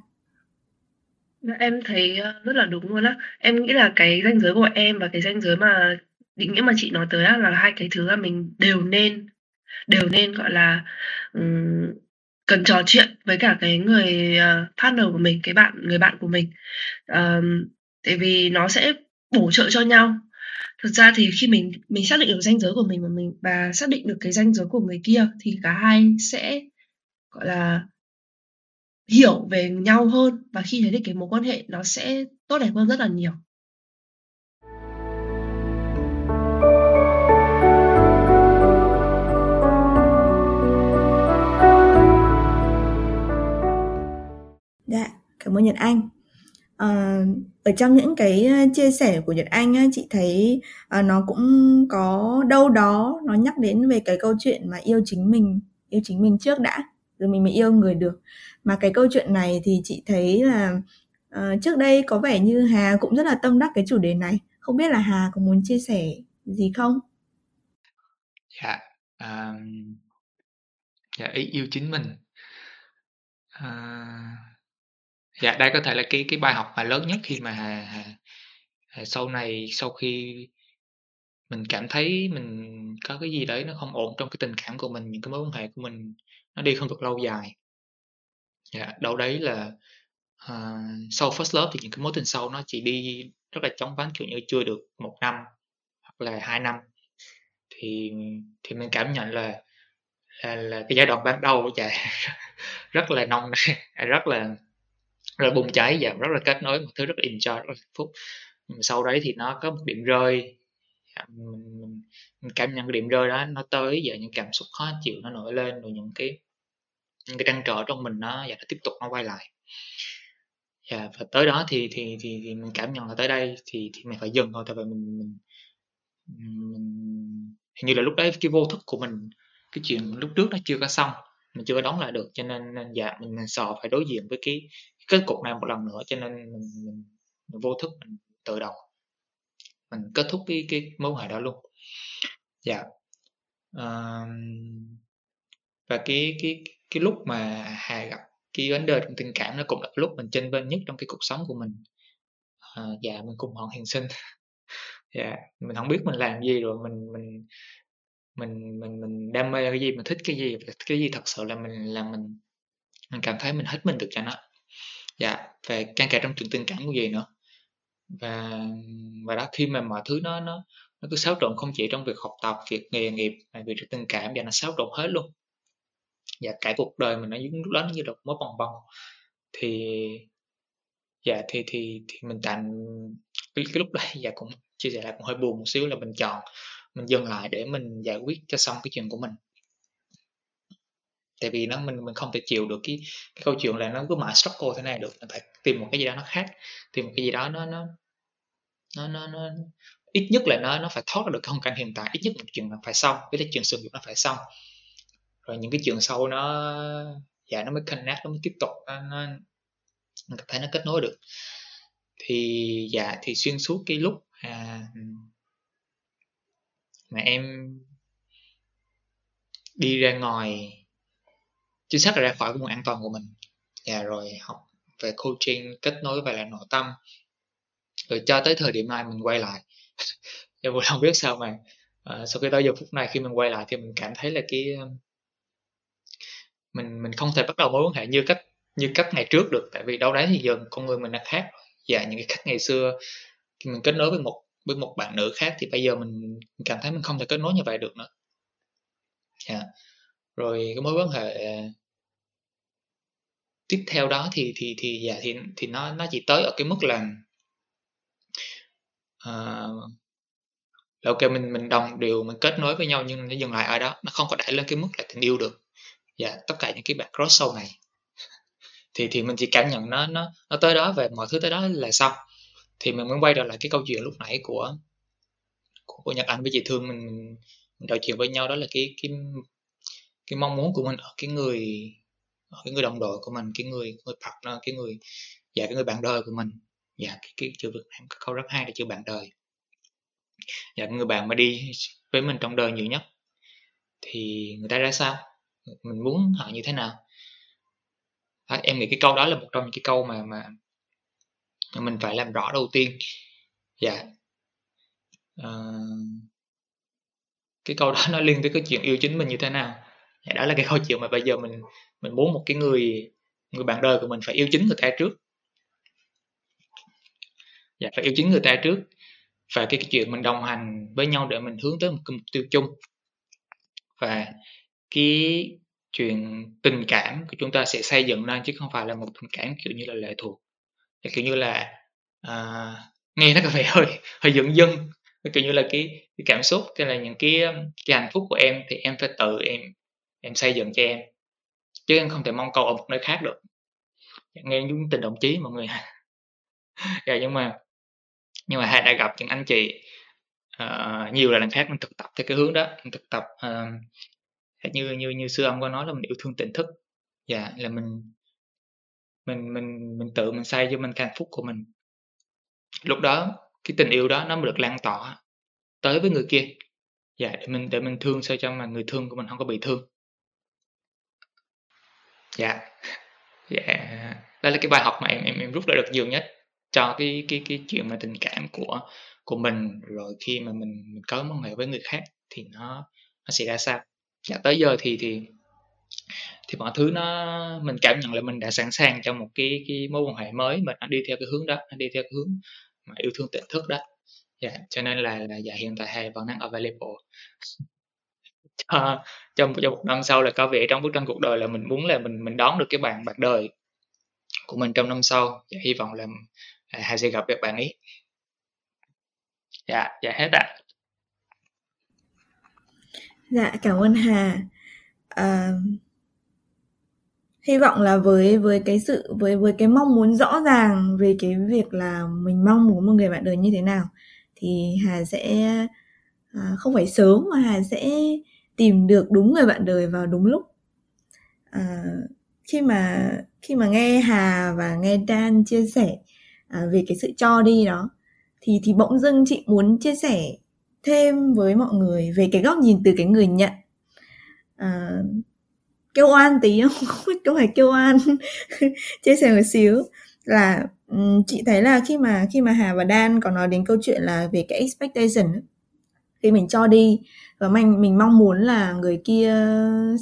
Em thấy ờ, rất là đúng luôn á. Em nghĩ là cái ranh giới của em và cái ranh giới mà định nghĩa mà chị nói tới á là hai cái thứ là mình đều nên đều nên gọi là um, cần trò chuyện với cả cái người ờ, partner của mình cái bạn người bạn của mình. Um, tại vì nó sẽ bổ trợ cho nhau. Thực ra thì khi mình mình xác định được ranh giới của mình và mình và xác định được cái ranh giới của người kia thì cả hai sẽ gọi là hiểu về nhau hơn và khi thấy được cái mối quan hệ nó sẽ tốt đẹp hơn rất là nhiều Dạ, cảm ơn Nhật Anh. À, ở trong những cái ờ, chia sẻ của Nhật Anh á, chị thấy à, nó cũng có đâu đó nó nhắc đến về cái câu chuyện mà yêu chính mình, yêu chính mình trước đã rồi mình mới yêu người được mà cái câu chuyện này thì chị thấy là uh, trước đây có vẻ như Hà cũng rất là tâm đắc cái chủ đề này không biết là Hà có muốn chia sẻ gì không? Dạ, um, dạ ý yêu chính mình. Uh, dạ đây có thể là cái cái bài học mà lớn nhất khi mà Hà, Hà, Hà sau này sau khi mình cảm thấy mình có cái gì đấy nó không ổn trong cái tình cảm của mình những cái mối quan hệ của mình nó đi không được lâu dài. Yeah, đâu đấy là uh, sau first love thì những cái mối tình sâu nó chỉ đi rất là chóng vánh kiểu như chưa được một năm hoặc là hai năm. Thì thì mình cảm nhận là là, là cái giai đoạn ban đầu chạy (laughs) rất là nông (laughs) rất là rất là bùng cháy và rất là kết nối một thứ rất là enjoy rất là hạnh phúc. Sau đấy thì nó có một điểm rơi. Dạ, mình, mình cảm nhận cái điểm rơi đó nó tới giờ những cảm xúc khó chịu nó nổi lên rồi những cái những cái trăn trở trong mình nó và nó tiếp tục nó quay lại. Dạ, và tới đó thì thì thì, thì mình cảm nhận là tới đây thì thì mình phải dừng thôi tại vì mình mình, mình hình như là lúc đấy cái vô thức của mình cái chuyện lúc trước nó chưa có xong mình chưa có đóng lại được cho nên, nên dạ mình, mình sợ phải đối diện với cái, cái kết cục này một lần nữa cho nên mình, mình, mình vô thức mình tự động mình kết thúc cái cái mối hệ đó luôn dạ. Uh, và cái cái cái lúc mà hà gặp cái vấn đề trong tình cảm nó cũng là lúc mình chênh vênh nhất trong cái cuộc sống của mình. À, dạ mình cùng họ hiền sinh. (laughs) Dạ mình không biết mình làm gì rồi mình mình mình mình mình đam mê cái gì mình thích cái gì cái gì thật sự là mình là mình mình cảm thấy mình hết mình được cho nó dạ về can cả trong chuyện tình cảm của gì nữa. Và và đó khi mà mọi thứ nó nó nó cứ xáo trộn không chỉ trong việc học tập việc nghề nghiệp mà việc tình cảm và nó xáo trộn hết luôn. Và cả cuộc đời mình nó lúc đó nó như được mối bòng bong thì dạ thì thì thì mình tạm cái, cái lúc đấy (laughs) dạ cũng chia sẻ lại cũng hơi buồn một xíu là mình chọn mình dừng lại để mình giải quyết cho xong cái chuyện của mình. Tại vì nó mình mình không thể chịu được cái cái câu chuyện là nó cứ mãi struggle thế này được mình phải tìm một cái gì đó nó khác tìm một cái gì đó nó nó nó nó, nó ít nhất là nó nó phải thoát ra được hoàn cảnh hiện tại ít nhất một chuyện là phải xong với cái chuyện sự nghiệp nó phải xong. Rồi những cái chuyện sau nó dạ nó mới connect nó mới tiếp tục nó, nó mình thấy nó kết nối được. Thì dạ thì xuyên suốt cái lúc à, mà em đi ra ngoài chính xác là ra khỏi cái vùng an toàn của mình. Và rồi học về coaching kết nối và là nội tâm. Rồi cho tới thời điểm này mình quay lại do cũng không biết sao mà uh, sau khi tới giờ phút này khi mình quay lại thì mình cảm thấy là cái mình mình không thể bắt đầu mối quan hệ như cách như cách ngày trước được tại vì đâu đấy thì giờ con người mình đã khác và những cái cách ngày xưa khi mình kết nối với một với một bạn nữ khác thì bây giờ mình cảm thấy mình không thể kết nối như vậy được nữa yeah. Dạ. rồi cái mối quan hệ ờ, tiếp theo đó thì thì thì dạ thì thì nó nó chỉ tới ở cái mức là Ờ, là ok mình mình đồng đều mình kết nối với nhau nhưng nó dừng lại ở đó. Nó không có đẩy lên cái mức là tình yêu được. Dạ tất cả những cái bạn cross sau này. (laughs) Thì thì mình chỉ cảm nhận nó nó nó tới đó về mọi thứ tới đó là xong. Thì mình mới quay trở lại cái câu chuyện lúc nãy của của, của Nhật Anh với chị Thương. Mình, mình, mình trò chuyện với nhau đó là cái cái cái mong muốn của mình ở cái người ở cái người đồng đội của mình cái người người partner cái người dạ cái người bạn đời của mình dạ cái, cái chữ Việt Nam câu rất hay là chữ bạn đời. Dạ người bạn mà đi với mình trong đời nhiều nhất thì người ta ra sao? Mình muốn họ như thế nào? À, em nghĩ cái câu đó là một trong những cái câu mà mà mình phải làm rõ đầu tiên. Dạ. À, cái câu đó nó liên tới cái chuyện yêu chính mình như thế nào? Dạ, đó là cái câu chuyện mà bây giờ mình mình muốn một cái người người bạn đời của mình phải yêu chính người ta trước dạ phải yêu chính người ta trước. Và cái, cái chuyện mình đồng hành với nhau để mình hướng tới một cái mục tiêu chung. Và cái chuyện tình cảm của chúng ta sẽ xây dựng lên chứ không phải là một tình cảm kiểu như là lệ thuộc. Kiểu như là à, nghe nó có vẻ hơi hơi dựng dưng. Kiểu như là cái, cái cảm xúc hay là những cái cái hạnh phúc của em thì em phải tự em em xây dựng cho em. Chứ em không thể mong cầu ở một nơi khác được. Dạ, nghe những tình đồng chí mọi người. (laughs) Dạ nhưng mà nhưng mà hai đã gặp những anh chị uh, nhiều là lần khác mình thực tập theo cái hướng đó mình thực tập uh, như như như sư ông có nói là mình yêu thương tỉnh thức. Dạ là mình mình mình mình tự mình xây cho mình cái hạnh phúc của mình. Lúc đó cái tình yêu đó nó mới được lan tỏa tới với người kia. Dạ để mình để mình thương sao cho mà người thương của mình không có bị thương. Dạ. (laughs) Dạ đó là cái bài học mà em em em rút ra được nhiều nhất cho cái cái cái chuyện mà tình cảm của của mình. Rồi khi mà mình mình có mối quan hệ với người khác thì nó nó sẽ ra sao. Dạ tới giờ thì thì thì mọi thứ nó mình cảm nhận là mình đã sẵn sàng cho một cái cái mối quan hệ mới mà nó đi theo cái hướng đó nó đi theo cái hướng mà yêu thương tỉnh thức đó. Dạ cho nên là là dạ hiện tại hay vẫn đang available. (laughs) Cho trong trong một năm sau là có vẻ trong bức tranh cuộc đời là mình muốn là mình mình đón được cái bạn bạn đời của mình trong năm sau. Dạ, hy vọng là Ờ, hai sẽ gặp được bạn ấy. Dạ dạ hết ạ. Dạ cảm ơn Hà. À, hy vọng là với với cái sự với với cái mong muốn rõ ràng về cái việc là mình mong muốn một người bạn đời như thế nào thì Hà sẽ à, không phải sớm mà Hà sẽ tìm được đúng người bạn đời vào đúng lúc. À, khi mà khi mà nghe Hà và nghe Dan chia sẻ à, về cái sự cho đi đó thì thì bỗng dưng chị muốn chia sẻ thêm với mọi người về cái góc nhìn từ cái người nhận. À, kêu oan tí (laughs) không không phải kêu oan (laughs) chia sẻ một xíu. Là chị thấy là khi mà khi mà Hà và Dan có nói đến câu chuyện là về cái expectation khi mình cho đi và mình mình mong muốn là người kia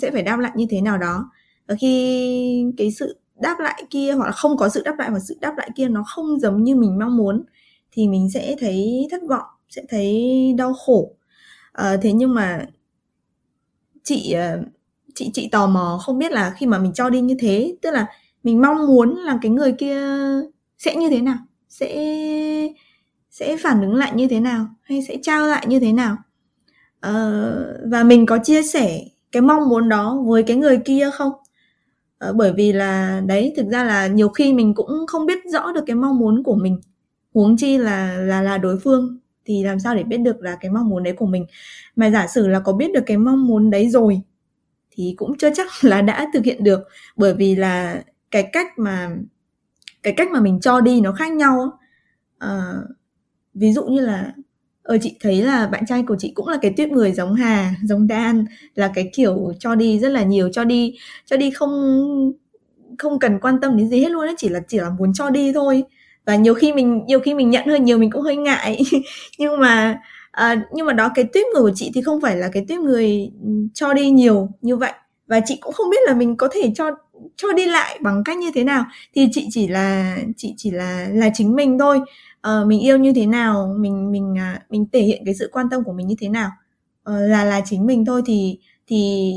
sẽ phải đáp lại như thế nào đó. Và khi cái sự đáp lại kia hoặc là không có sự đáp lại và sự đáp lại kia nó không giống như mình mong muốn thì mình sẽ thấy thất vọng sẽ thấy đau khổ. À, thế nhưng mà chị ờ, chị chị tò mò không biết là khi mà mình cho đi như thế tức là mình mong muốn là cái người kia sẽ như thế nào sẽ sẽ phản ứng lại như thế nào hay sẽ trao lại như thế nào. Ờ, và mình có chia sẻ cái mong muốn đó với cái người kia không? Ờ, bởi vì là đấy thực ra là nhiều khi mình cũng không biết rõ được cái mong muốn của mình. Huống chi là là là đối phương thì làm sao để biết được là cái mong muốn đấy của mình? Mà giả sử là có biết được cái mong muốn đấy rồi thì cũng chưa chắc (laughs) là đã thực hiện được. Bởi vì là cái cách mà cái cách mà mình cho đi nó khác nhau à, ví dụ như là ờ chị thấy là bạn trai của chị cũng là cái tuyết người giống Hà giống Dan là cái kiểu cho đi rất là nhiều cho đi cho đi không không cần quan tâm đến gì hết luôn ấy chỉ là chỉ là muốn cho đi thôi. Và nhiều khi mình nhiều khi mình nhận hơi nhiều mình cũng hơi ngại. (laughs) Nhưng mà à, nhưng mà đó cái tuyết người của chị thì không phải là cái tuyết người ừ, cho đi nhiều như vậy. Và chị cũng không biết là mình có thể cho cho đi lại bằng cách như thế nào. Thì chị chỉ là chị chỉ là là chính mình thôi uh, mình yêu như thế nào mình mình uh, mình thể hiện cái sự quan tâm của mình như thế nào? Uh, là là chính mình thôi thì thì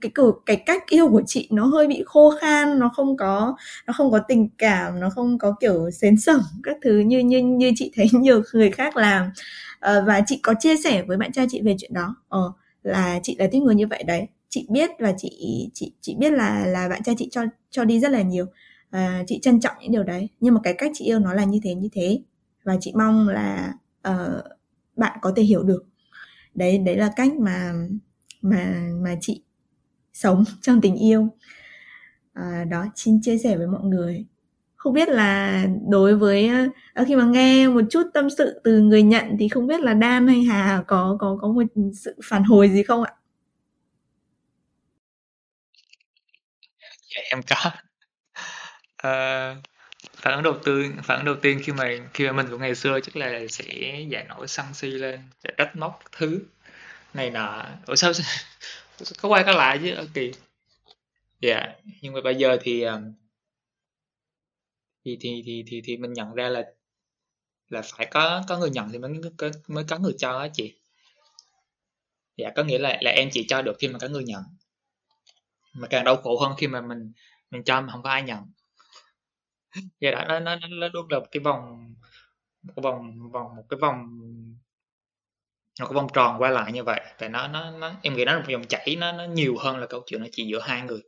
cái cử cái cách yêu của chị nó hơi bị khô khan nó không có nó không có tình cảm nó không có kiểu xến sẩm (laughs) các thứ như như như chị thấy (laughs) nhiều người khác làm. Uh, và chị có chia sẻ với bạn trai chị về chuyện đó. Uh, là chị là tiếp người như vậy đấy. Chị biết và chị chị chị biết là là bạn trai chị cho cho đi rất là nhiều và chị trân trọng những điều đấy. Nhưng mà cái cách chị yêu nó là như thế như thế. Và chị mong là uh, bạn có thể hiểu được. Đấy đấy là cách mà mà mà chị sống (laughs) trong tình yêu. À, đó xin chia sẻ với mọi người. Không biết là đối với à, khi mà nghe một chút tâm sự từ người nhận thì không biết là Dan hay Hà có có có một sự phản hồi gì không ạ? Dạ em có uh, phản ứng đầu tiên phản ứng đầu tiên khi mà khi mà mình của ngày xưa chắc là sẽ giải nổi sân si lên, sẽ trách móc thứ này nọ. Ủa sao (laughs) có quay có lại chứ, ơ, kỳ. Dạ, nhưng mà bây giờ thì, ờ, thì thì thì thì thì mình nhận ra là là phải có có người nhận thì mới có mới có người cho á chị. Dạ, có nghĩa là là em chỉ cho được khi mà có người nhận. Mà càng đau khổ hơn khi mà mình mình cho mà không có ai nhận. Dạ đó, nó nó nó nó luôn là một cái vòng một cái vòng vòng một cái vòng một cái vòng tròn quay lại như vậy, tại nó nó nó em nghĩ nó là một dòng chảy nó nó nhiều hơn là câu chuyện nó chỉ giữa hai người.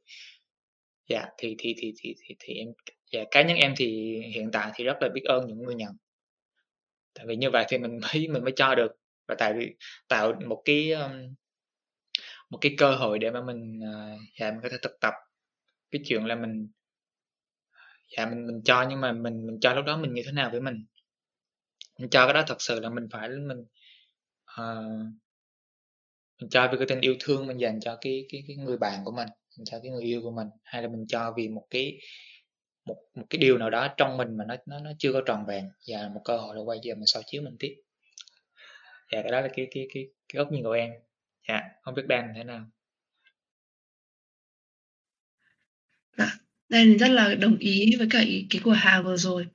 Dạ, thì thì thì thì thì thì em dạ, cá nhân em thì hiện tại thì rất là biết ơn những người nhận. Tại vì như vậy thì mình (laughs) mới mình mới cho được, và tại vì tạo một cái, um, một cái cơ hội để mà mình ờ, dạ mình có thể thực tập cái chuyện là mình dạ mình mình cho nhưng mà mình mình cho lúc đó mình như thế nào với mình? Mình cho cái đó thật sự là mình phải mình uh, mình cho vì cái tình yêu thương mình dành cho cái cái cái người bạn của mình mình cho cái người yêu của mình hay là mình cho vì một cái một một cái điều nào đó trong mình mà nó nó nó chưa có tròn vẹn. Và một cơ hội là quay về mình soi chiếu mình tiếp. Dạ cái đó là cái cái cái cái góc nhìn của em. Dạ không biết Dan thế nào? À. Dan rất là đồng ý với cả ý kiến của Hà vừa rồi.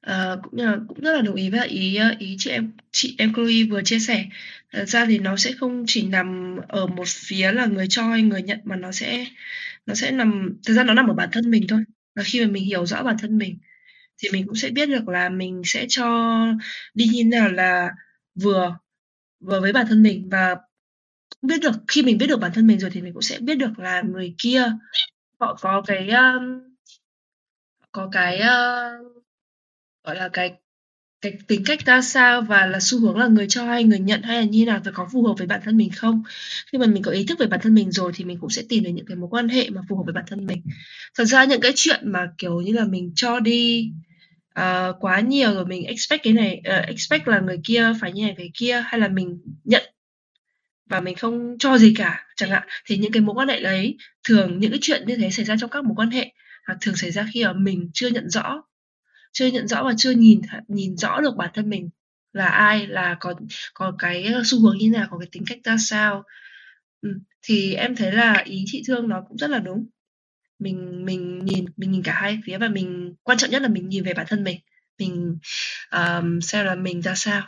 À, cũng như là cũng rất là đồng ý với ý ờ, ý chị em chị em Chloe vừa chia sẻ. Thật ra thì nó sẽ không chỉ nằm ở một phía là người cho hay người nhận mà nó sẽ nó sẽ nằm thực ra nó nằm ở bản thân mình thôi. Và khi mà mình hiểu rõ bản thân mình thì mình cũng sẽ biết được là mình sẽ cho đi như nào là vừa vừa với bản thân mình và biết được khi mình biết được bản thân mình rồi thì mình cũng sẽ biết được là người kia họ có cái um, có cái uh, gọi là cái cái tính cách ra sao và là xu hướng là người cho hay người nhận hay là như nào và có phù hợp với bản thân mình không? Khi mà mình có ý thức về bản thân mình rồi thì mình cũng sẽ tìm được những cái mối quan hệ mà phù hợp với bản thân mình. Thật ra những cái chuyện mà kiểu như là mình cho đi uh, quá nhiều rồi mình expect cái này uh, expect là người kia phải như này phải kia hay là mình nhận và mình không cho gì cả chẳng hạn. Thì những cái mối quan hệ đấy thường những cái chuyện như thế xảy ra trong các mối quan hệ à, thường xảy ra khi mà mình chưa nhận rõ chưa nhận rõ và chưa nhìn nhìn rõ được bản thân mình là ai là có có cái ờ, xu hướng như nào có cái tính cách ra sao. Ừ. thì em thấy là ý chị thương nó cũng rất là đúng. Mình mình nhìn mình nhìn cả hai phía và mình quan trọng nhất là mình nhìn về bản thân mình. Mình um, xem là mình ra sao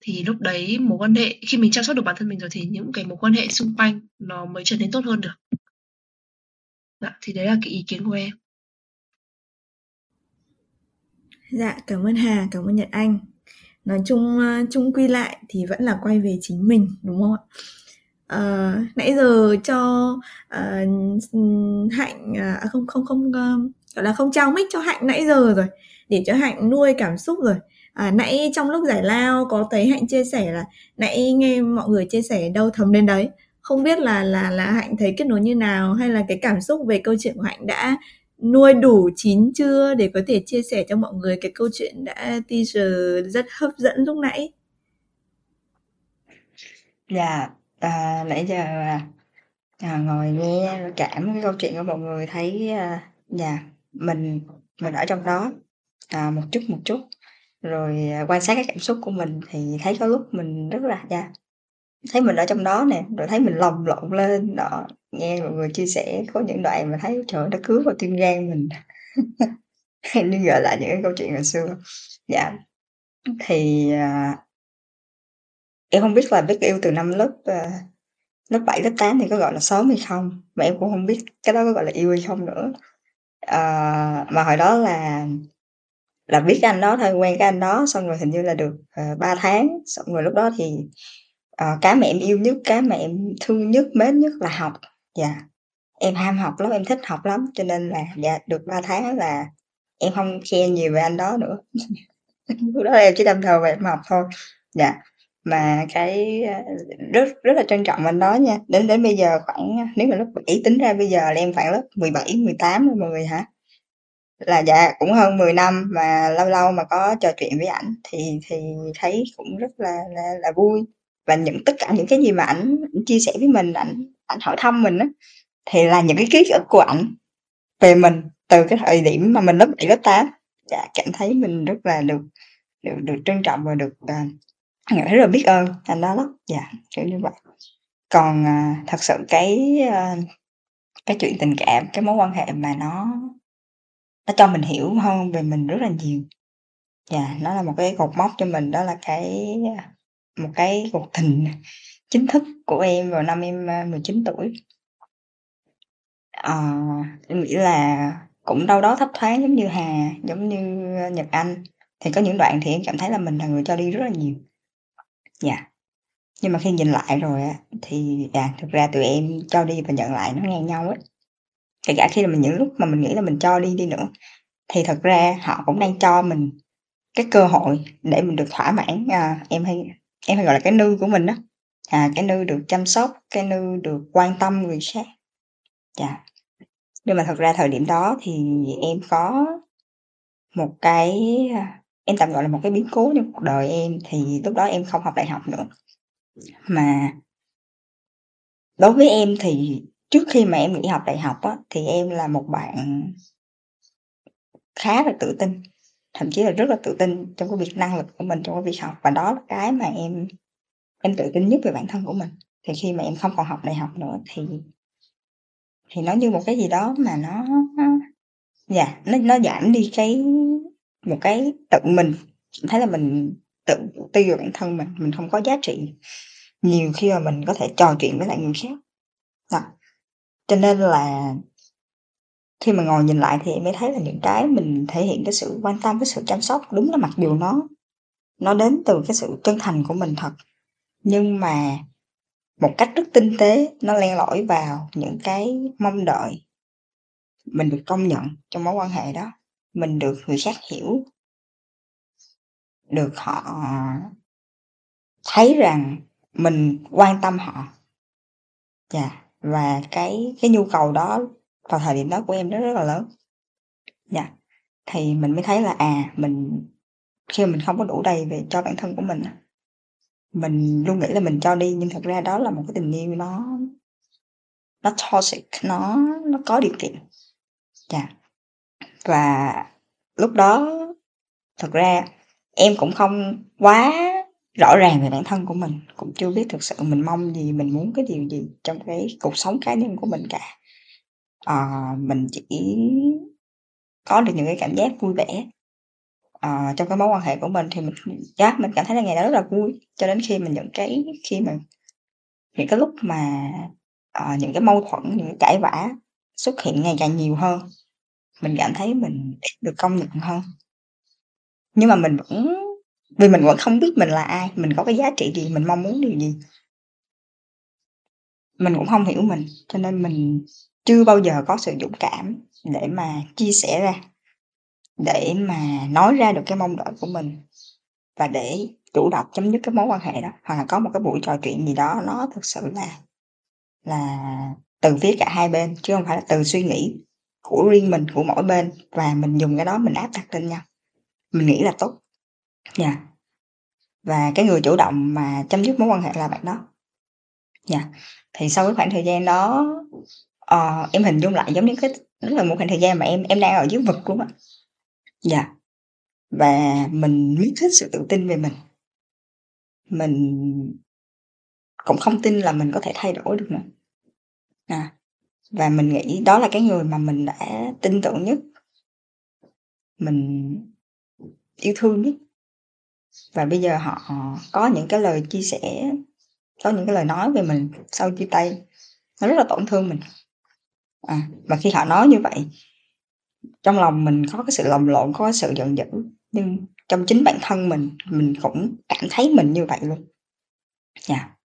thì lúc đấy mối quan hệ khi mình chăm sóc được bản thân mình rồi thì những cái mối quan hệ xung quanh nó mới trở nên tốt hơn được. Dạ thì đấy là cái ý kiến của em. Dạ cảm ơn Hà cảm ơn Nhật Anh. Nói chung ờ, chung quy lại thì vẫn là quay về chính mình đúng không ạ? Uh, nãy giờ cho uh, hạnh à, à không không không uh, gọi là không trao mic cho hạnh nãy giờ rồi. Để cho hạnh nuôi cảm xúc rồi à, nãy trong lúc giải lao có thấy hạnh chia sẻ là nãy nghe mọi người chia sẻ đâu thấm đến đấy. Không biết là là là hạnh thấy kết nối như nào hay là cái cảm xúc về câu chuyện của hạnh đã nuôi đủ chín chưa để có thể chia sẻ cho mọi người cái câu chuyện đã teaser rất hấp dẫn lúc nãy? Dạ à, nãy giờ à, ngồi nghe cảm cái câu chuyện của mọi người thấy à, dạ mình mình ở trong đó à, một chút một chút rồi, à, quan sát cái cảm xúc của mình thì thấy có lúc mình rất là yeah, thấy mình ở trong đó nè, rồi thấy mình lồng lộn lên, đó, nghe mọi người chia sẻ có những đoạn mà thấy, trời nó cứa vào tim gan mình. (laughs) Như gợi lại những cái câu chuyện hồi xưa. Dạ, thì, à em không biết là biết yêu từ năm lớp, à, lớp 7, lớp 8 thì có gọi là sớm hay không, mà em cũng không biết cái đó có gọi là yêu hay không nữa. Ờ, mà hồi đó là là biết cái anh đó thôi, quen cái anh đó xong rồi hình như là được, ờ, uh, 3 tháng, xong rồi lúc đó thì, uh, cái mà em yêu nhất, cái mà em thương nhất, mến nhất là học. Dạ, em ham học lắm, em thích học lắm, cho nên là dạ, được 3 tháng là em không khe nhiều về anh đó nữa. (laughs) Lúc đó em chỉ đâm đầu về em học thôi. Dạ, mà cái, ờ, rất rất là trân trọng anh đó nha, đến đến bây giờ khoảng nếu mà lớp 7 tính ra bây giờ là em khoảng lớp 17, 18 rồi mọi người hả? Là dạ, cũng hơn 10 năm mà lâu lâu mà có trò chuyện với ảnh thì thì thấy cũng rất là là là vui. Và những tất cả những cái gì mà ảnh chia sẻ với mình, ảnh ảnh hỏi thăm mình á, thì là những cái ký ức của ảnh về mình từ cái thời điểm mà mình lớp 7, lớp 8. Dạ, cảm thấy mình rất là được được được trân trọng và được, à, rất là biết ơn anh đó lắm. Dạ, kiểu như vậy. Còn, uh, thật sự cái, uh, cái chuyện tình cảm, cái mối quan hệ mà nó nó cho mình hiểu hơn về mình rất là nhiều. Dạ, nó là một cái cột mốc cho mình, đó là cái, một cái cuộc tình chính thức của em vào năm em, à, 19 tuổi. à, em nghĩ là cũng đâu đó thấp thoáng giống như Hà, giống như Nhật Anh, thì có những đoạn thì em cảm thấy là mình là người cho đi rất là nhiều. Dạ. Nhưng mà khi nhìn lại rồi á, thì, à, thực ra tụi em cho đi và nhận lại nó ngang nhau ấy. Kể cả khi là mình những lúc mà mình nghĩ là mình cho đi đi nữa, thì thật ra họ cũng đang cho mình cái cơ hội để mình được thỏa mãn, à, em hay em hay gọi là cái nư của mình đó à, cái nư được chăm sóc, cái nư được quan tâm người khác. Dạ. Nhưng mà thật ra thời điểm đó thì em có một cái, à, em tạm gọi là một cái biến cố trong cuộc đời em, thì lúc đó em không học đại học nữa. Mà đối với em thì trước khi mà em nghỉ học đại học á, thì em là một bạn khá là tự tin, thậm chí là rất là tự tin trong cái việc năng lực của mình trong cái việc học và đó là cái mà em em tự tin nhất về bản thân của mình. Thì khi mà em không còn học đại học nữa thì thì nó như một cái gì đó mà nó dạ, nó nó giảm đi cái một cái tự mình thấy là mình tự tiêu về bản thân mình, mình không có giá trị nhiều khi mà mình có thể trò chuyện với lại người khác. đó cho nên là khi mà ngồi nhìn lại thì em mới thấy là những cái mình thể hiện cái sự quan tâm, cái sự chăm sóc đúng là mặc dù nó nó đến từ cái sự chân thành của mình thật, nhưng mà một cách rất tinh tế nó len lỏi vào những cái mong đợi mình được công nhận trong mối quan hệ đó, mình được người khác hiểu. Được họ thấy rằng mình quan tâm họ. Dạ, và cái cái nhu cầu đó vào thời điểm đó của em nó rất là lớn. Dạ, thì mình mới thấy là, à, mình khi mà mình không có đủ đầy về cho bản thân của mình mình luôn nghĩ là mình cho đi nhưng thật ra đó là một cái tình yêu nó nó toxic, nó nó có điều kiện. Dạ. Và lúc đó thật ra em cũng không quá rõ ràng về bản thân của mình, cũng chưa biết thực sự mình mong gì, mình muốn cái điều gì trong cái cuộc sống cá nhân của mình cả. à, mình chỉ có được những cái cảm giác vui vẻ. à, trong cái mối quan hệ của mình thì mình yeah, mình cảm thấy là ngày đó rất là vui, cho đến khi mình những cái khi mà những cái lúc mà, à, những cái mâu thuẫn, những cái cãi vã xuất hiện ngày càng nhiều hơn, mình cảm thấy mình ít được công nhận hơn. Nhưng mà mình vẫn vì mình vẫn không biết mình là ai, mình có cái giá trị gì, mình mong muốn điều gì. Mình cũng không hiểu mình, cho nên mình chưa bao giờ có sự dũng cảm để mà chia sẻ ra, để mà nói ra được cái mong đợi của mình và để chủ động chấm dứt cái mối quan hệ đó, hoặc là có một cái buổi trò chuyện gì đó nó thực sự là là từ phía cả hai bên, chứ không phải là từ suy nghĩ của riêng mình, của mỗi bên và mình dùng cái đó mình áp đặt lên nhau. Mình nghĩ là tốt. Dạ. Và cái người chủ động mà chấm dứt mối quan hệ là bạn đó. Dạ. Thì sau cái khoảng thời gian đó, uh, em hình dung lại giống như cái đó là một khoảng thời gian mà em em đang ở dưới vực luôn á. Dạ. Và mình mất hết sự tự tin về mình. Mình cũng không tin là mình có thể thay đổi được nữa. À, và mình nghĩ đó là cái người mà mình đã tin tưởng nhất. Mình yêu thương nhất. Và bây giờ họ có những cái lời chia sẻ, có những cái lời nói về mình sau chia tay, nó rất là tổn thương mình. À, và khi họ nói như vậy trong lòng mình có cái sự lồng lộn, có cái sự giận dữ, nhưng trong chính bản thân mình, mình cũng cảm thấy mình như vậy luôn. Dạ.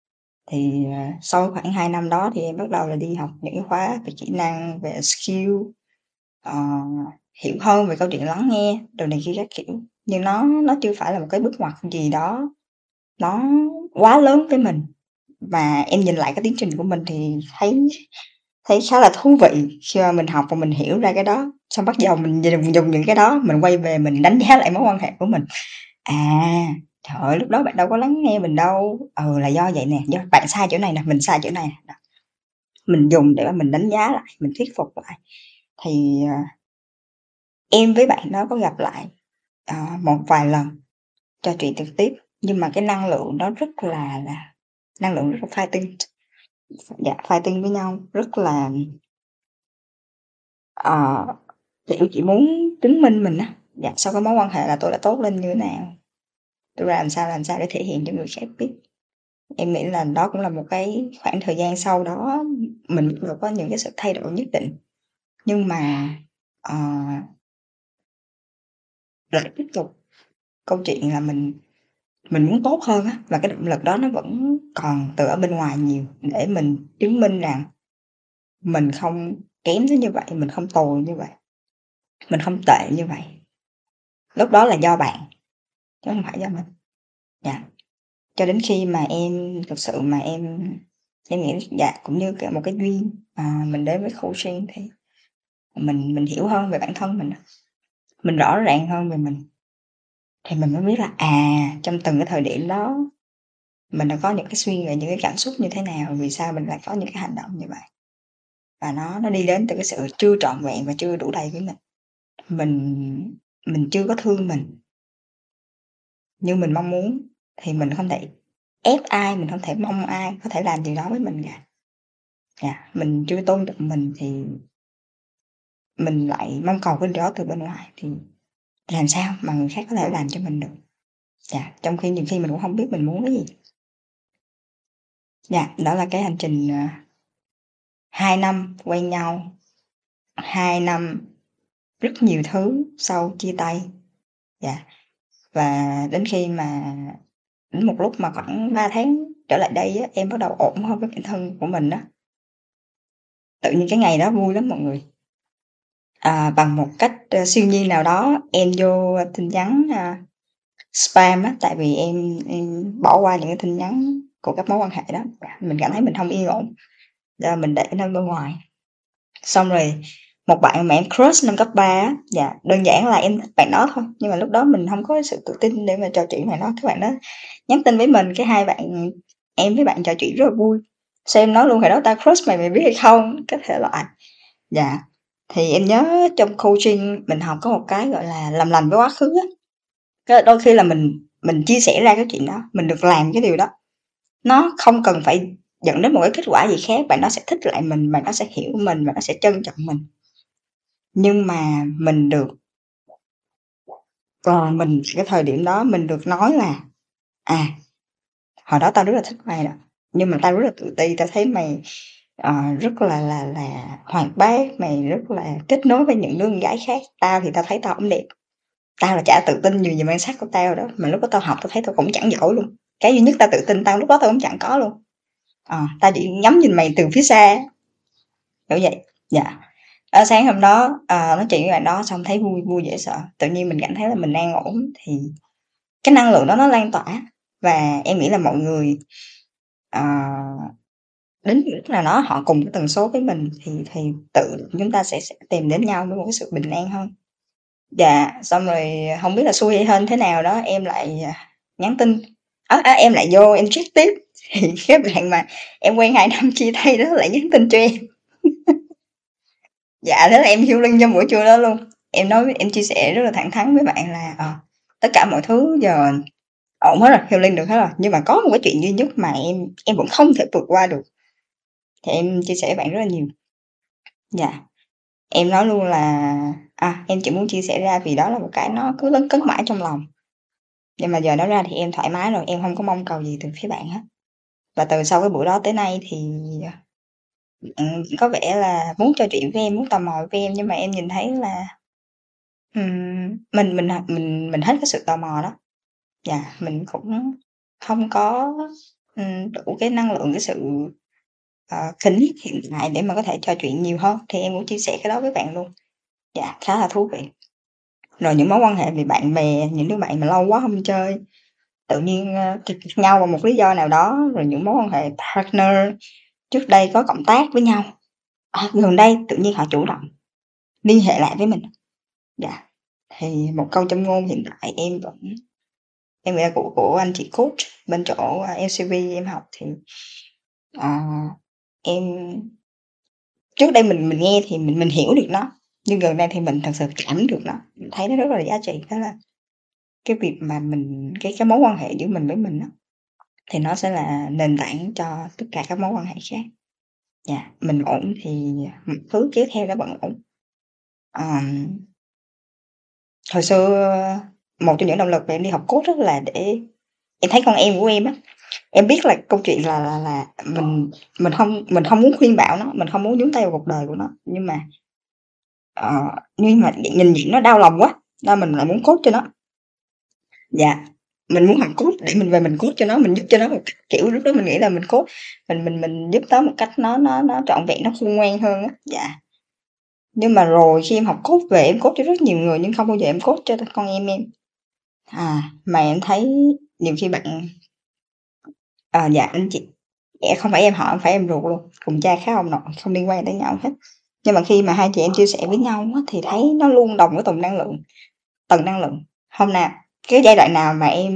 Thì, uh, sau khoảng 2 năm đó thì em bắt đầu là đi học những khóa về kỹ năng, về skill, uh, hiểu hơn về câu chuyện lắng nghe, đồ này kia các kiểu. Nhưng nó nó chưa phải là một cái bước ngoặt gì đó nó quá lớn với mình. Và em nhìn lại cái tiến trình của mình thì thấy thấy khá là thú vị khi mà mình học và mình hiểu ra cái đó, xong bắt đầu mình dùng dùng những cái đó, mình quay về mình đánh giá lại mối quan hệ của mình. À, trời ơi, lúc đó bạn đâu có lắng nghe mình đâu, ừ, là do vậy nè, do bạn sai chỗ này nè, mình sai chỗ này nè. Mình dùng để mà mình đánh giá lại, mình thuyết phục lại. Thì, à, em với bạn đó có gặp lại, à, một vài lần, trò chuyện trực tiếp, nhưng mà cái năng lượng đó rất là là năng lượng rất là fighting. Dạ, fighting với nhau, rất là à, kiểu, chỉ muốn chứng minh mình á, dạ, sau cái mối quan hệ là tôi đã tốt lên như thế nào. Tôi làm sao, làm sao để thể hiện cho người khác biết. Em nghĩ là đó cũng là một cái khoảng thời gian sau đó mình có những cái sự thay đổi nhất định. Nhưng mà, uh, lại tiếp tục câu chuyện là mình mình muốn tốt hơn á, và cái động lực đó nó vẫn còn từ ở bên ngoài nhiều để mình chứng minh rằng mình không kém đến như vậy, mình không tồi như vậy, mình không tệ như vậy. Lúc đó là do bạn, chứ không phải do mình. Dạ. cho đến khi mà em thực sự mà em em nghĩ dạ cũng như một cái duyên mà mình đến với coaching thì mình mình hiểu hơn về bản thân mình mình rõ ràng hơn về mình, thì mình mới biết là à trong từng cái thời điểm đó, mình đã có những cái suy nghĩ, những cái cảm xúc như thế nào, vì sao mình lại có những cái hành động như vậy và nó nó đi đến từ cái sự chưa trọn vẹn và chưa đủ đầy với mình mình mình chưa có thương mình như mình mong muốn, thì mình không thể ép ai, mình không thể mong ai có thể làm điều đó với mình cả yeah. mình chưa tôn trọng mình thì mình lại mong cầu cái đó từ bên ngoài thì làm sao mà người khác có thể làm cho mình được? Dạ trong khi nhiều khi mình cũng không biết mình muốn cái gì. Dạ đó là cái hành trình uh, hai năm quen nhau hai năm rất nhiều thứ sau chia tay. Dạ và đến khi mà đến một lúc mà khoảng 3 tháng trở lại đây á, em bắt đầu ổn hơn với bản thân của mình đó tự nhiên cái ngày đó vui lắm mọi người à, bằng một cách uh, siêu nhiên nào đó em vô tin nhắn uh, spam á tại vì em em bỏ qua những cái tin nhắn của các mối quan hệ đó. Mình cảm thấy mình không yên ổn Giờ mình để nó bên ngoài. Xong rồi một bạn mà em crush năm cấp 3 á dạ đơn giản là em thích bạn đó thôi nhưng mà lúc đó mình không có sự tự tin để mà trò chuyện với nó các bạn đó nhắn tin với mình cái hai bạn em với bạn trò chuyện rất là vui. Xem nói luôn hồi đó ta crush mày mày biết hay không? Cái thể loại dạ thì em nhớ trong coaching mình học có một cái gọi là làm lành với quá khứ á. Cái đôi khi là mình mình chia sẻ ra cái chuyện đó, mình được làm cái điều đó. Nó không cần phải dẫn đến một cái kết quả gì khác, bạn nó sẽ thích lại mình, bạn nó sẽ hiểu mình và nó sẽ trân trọng mình. Nhưng mà mình được còn mình, cái thời điểm đó mình được nói là à hồi đó tao rất là thích mày đó, nhưng mà tao rất là tự ti, tao thấy mày uh, rất là là là hoạt bát mày rất là kết nối với những đứa con gái khác. Tao thì tao thấy tao không đẹp. Tao là chả tự tin nhiều về nhan sắc của tao đó mà lúc đó tao học tao thấy tao cũng chẳng giỏi luôn. Cái duy nhất tao tự tin tao lúc đó tao cũng chẳng có luôn. À, tao chỉ ngắm nhìn mày từ phía xa. Kiểu vậy. Dạ. Ở sáng hôm đó à, nói chuyện với bạn đó xong thấy vui vui dễ sợ. Tự nhiên mình cảm thấy là mình đang ổn thì cái năng lượng đó nó lan tỏa. Và em nghĩ là mọi người à, đến lúc nào đó họ cùng cái tần số với mình thì thì tự chúng ta sẽ, sẽ tìm đến nhau với một cái sự bình an hơn. Dạ xong rồi không biết là xui hay hơn thế nào đó em lại à, nhắn tin. À, à, em lại vô em check tiếp. (laughs) Thì cái bạn mà em quen hai năm chia tay đó lại nhắn tin cho em. (laughs) Dạ thế là em healing trong buổi trưa đó luôn. Em nói em chia sẻ rất là thẳng thắn với bạn là à, tất cả mọi thứ giờ ổn hết rồi healing được hết rồi. Nhưng mà có một cái chuyện duy nhất mà em em vẫn không thể vượt qua được thì em chia sẻ với bạn rất là nhiều. Dạ. Em nói luôn là à em chỉ muốn chia sẻ ra vì đó là một cái nó cứ lấn cấn mãi trong lòng. Nhưng mà giờ đó ra thì em thoải mái rồi em không có mong cầu gì từ phía bạn hết. Và từ sau cái buổi đó tới nay thì bạn có vẻ là muốn trò chuyện với em muốn tò mò với em nhưng mà em nhìn thấy là um, mình mình mình mình hết cái sự tò mò đó. Dạ mình cũng không có um, đủ cái năng lượng cái sự uh, hiện tại để mà có thể trò chuyện nhiều hơn thì em cũng chia sẻ cái đó với bạn luôn. Dạ khá là thú vị. Rồi những mối quan hệ về bạn bè những đứa bạn mà lâu quá không chơi tự nhiên uh, nhau bằng một lý do nào đó rồi những mối quan hệ partner trước đây có cộng tác với nhau. À, gần đây tự nhiên họ chủ động liên hệ lại với mình. Dạ thì một câu châm ngôn hiện tại em vẫn em nghĩ là của của anh chị coach bên chỗ ờ, LCV em học thì uh, em trước đây mình mình nghe thì mình mình hiểu được nó. Nhưng gần đây thì mình thật sự cảm được nó. Mình thấy nó rất là giá trị. Đó là cái việc mà mình cái cái mối quan hệ giữa mình với mình đó, thì nó sẽ là nền tảng cho tất cả các mối quan hệ khác. Dạ mình ổn thì thứ kéo theo nó vẫn ổn. Um, hồi xưa một trong những động lực mà em đi học cốt rất là để em thấy con em của em á em biết là câu chuyện là là, là mình mình không mình không muốn khuyên bảo nó mình không muốn nhúng tay vào cuộc đời của nó. Nhưng mà uh, nhưng mà nhìn nhìn nó đau lòng quá nên mình lại muốn cốt cho nó. Dạ mình muốn học cốt để mình về mình cốt cho nó mình giúp cho nó một kiểu lúc đó mình nghĩ là mình cốt mình mình mình giúp nó một cách nó nó nó trọn vẹn nó khôn ngoan hơn á. Dạ. Nhưng mà rồi khi em học cốt về em cốt cho rất nhiều người nhưng không bao giờ em cốt cho con em em. À mà em thấy nhiều khi bạn À, dạ, anh chị dạ, không phải em họ, không phải em ruột luôn, cùng cha khác ông nội, không liên quan tới nhau hết. Nhưng mà khi mà hai chị em chia sẻ với nhau á, thì thấy nó luôn đồng với tầng năng lượng tầng năng lượng. Hôm nào cái giai đoạn nào mà em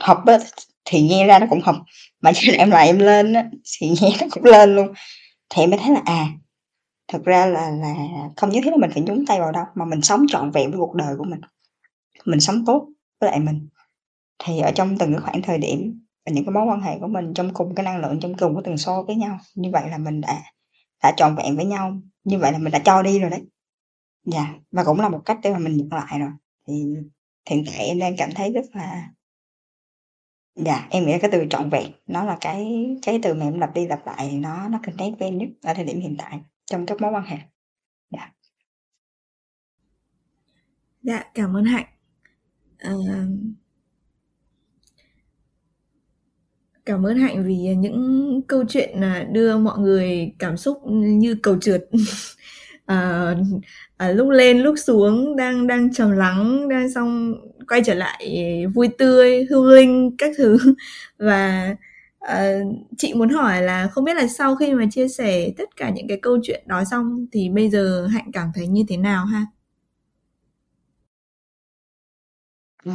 học á, thì nghe ra nó cũng học, mà giai đoạn mà em lên á, thì nghe nó cũng lên luôn. Thì em mới thấy là, à, thực ra là là không nhất thiết là mình phải nhúng tay vào đâu, mà mình sống trọn vẹn với cuộc đời của mình. Mình sống tốt với lại mình. Thì ở trong từng cái khoảng thời điểm những cái mối quan hệ của mình trong cùng cái năng lượng, trong cùng cái tần số với nhau, như vậy là mình đã đã trọn vẹn với nhau, như vậy là mình đã cho đi rồi đấy. Dạ, và cũng là một cách để mà mình nhận lại rồi. Thì hiện tại em đang cảm thấy rất là Dạ, em nghĩ là cái từ trọn vẹn nó là cái cái từ mà em lặp đi lặp lại nó nó connect với em nhất ở thời điểm hiện tại trong các mối quan hệ. Dạ. Dạ, cảm ơn Hạnh. uh, cảm ơn Hạnh vì những câu chuyện là đưa mọi người cảm xúc như cầu trượt. (laughs) à, à, lúc lên lúc xuống đang đang trầm lắng đang xong quay trở lại vui tươi hưu linh các thứ. (laughs) Và à, chị muốn hỏi là không biết là sau khi mà chia sẻ tất cả những cái câu chuyện đó xong thì bây giờ hạnh cảm thấy như thế nào ha? À,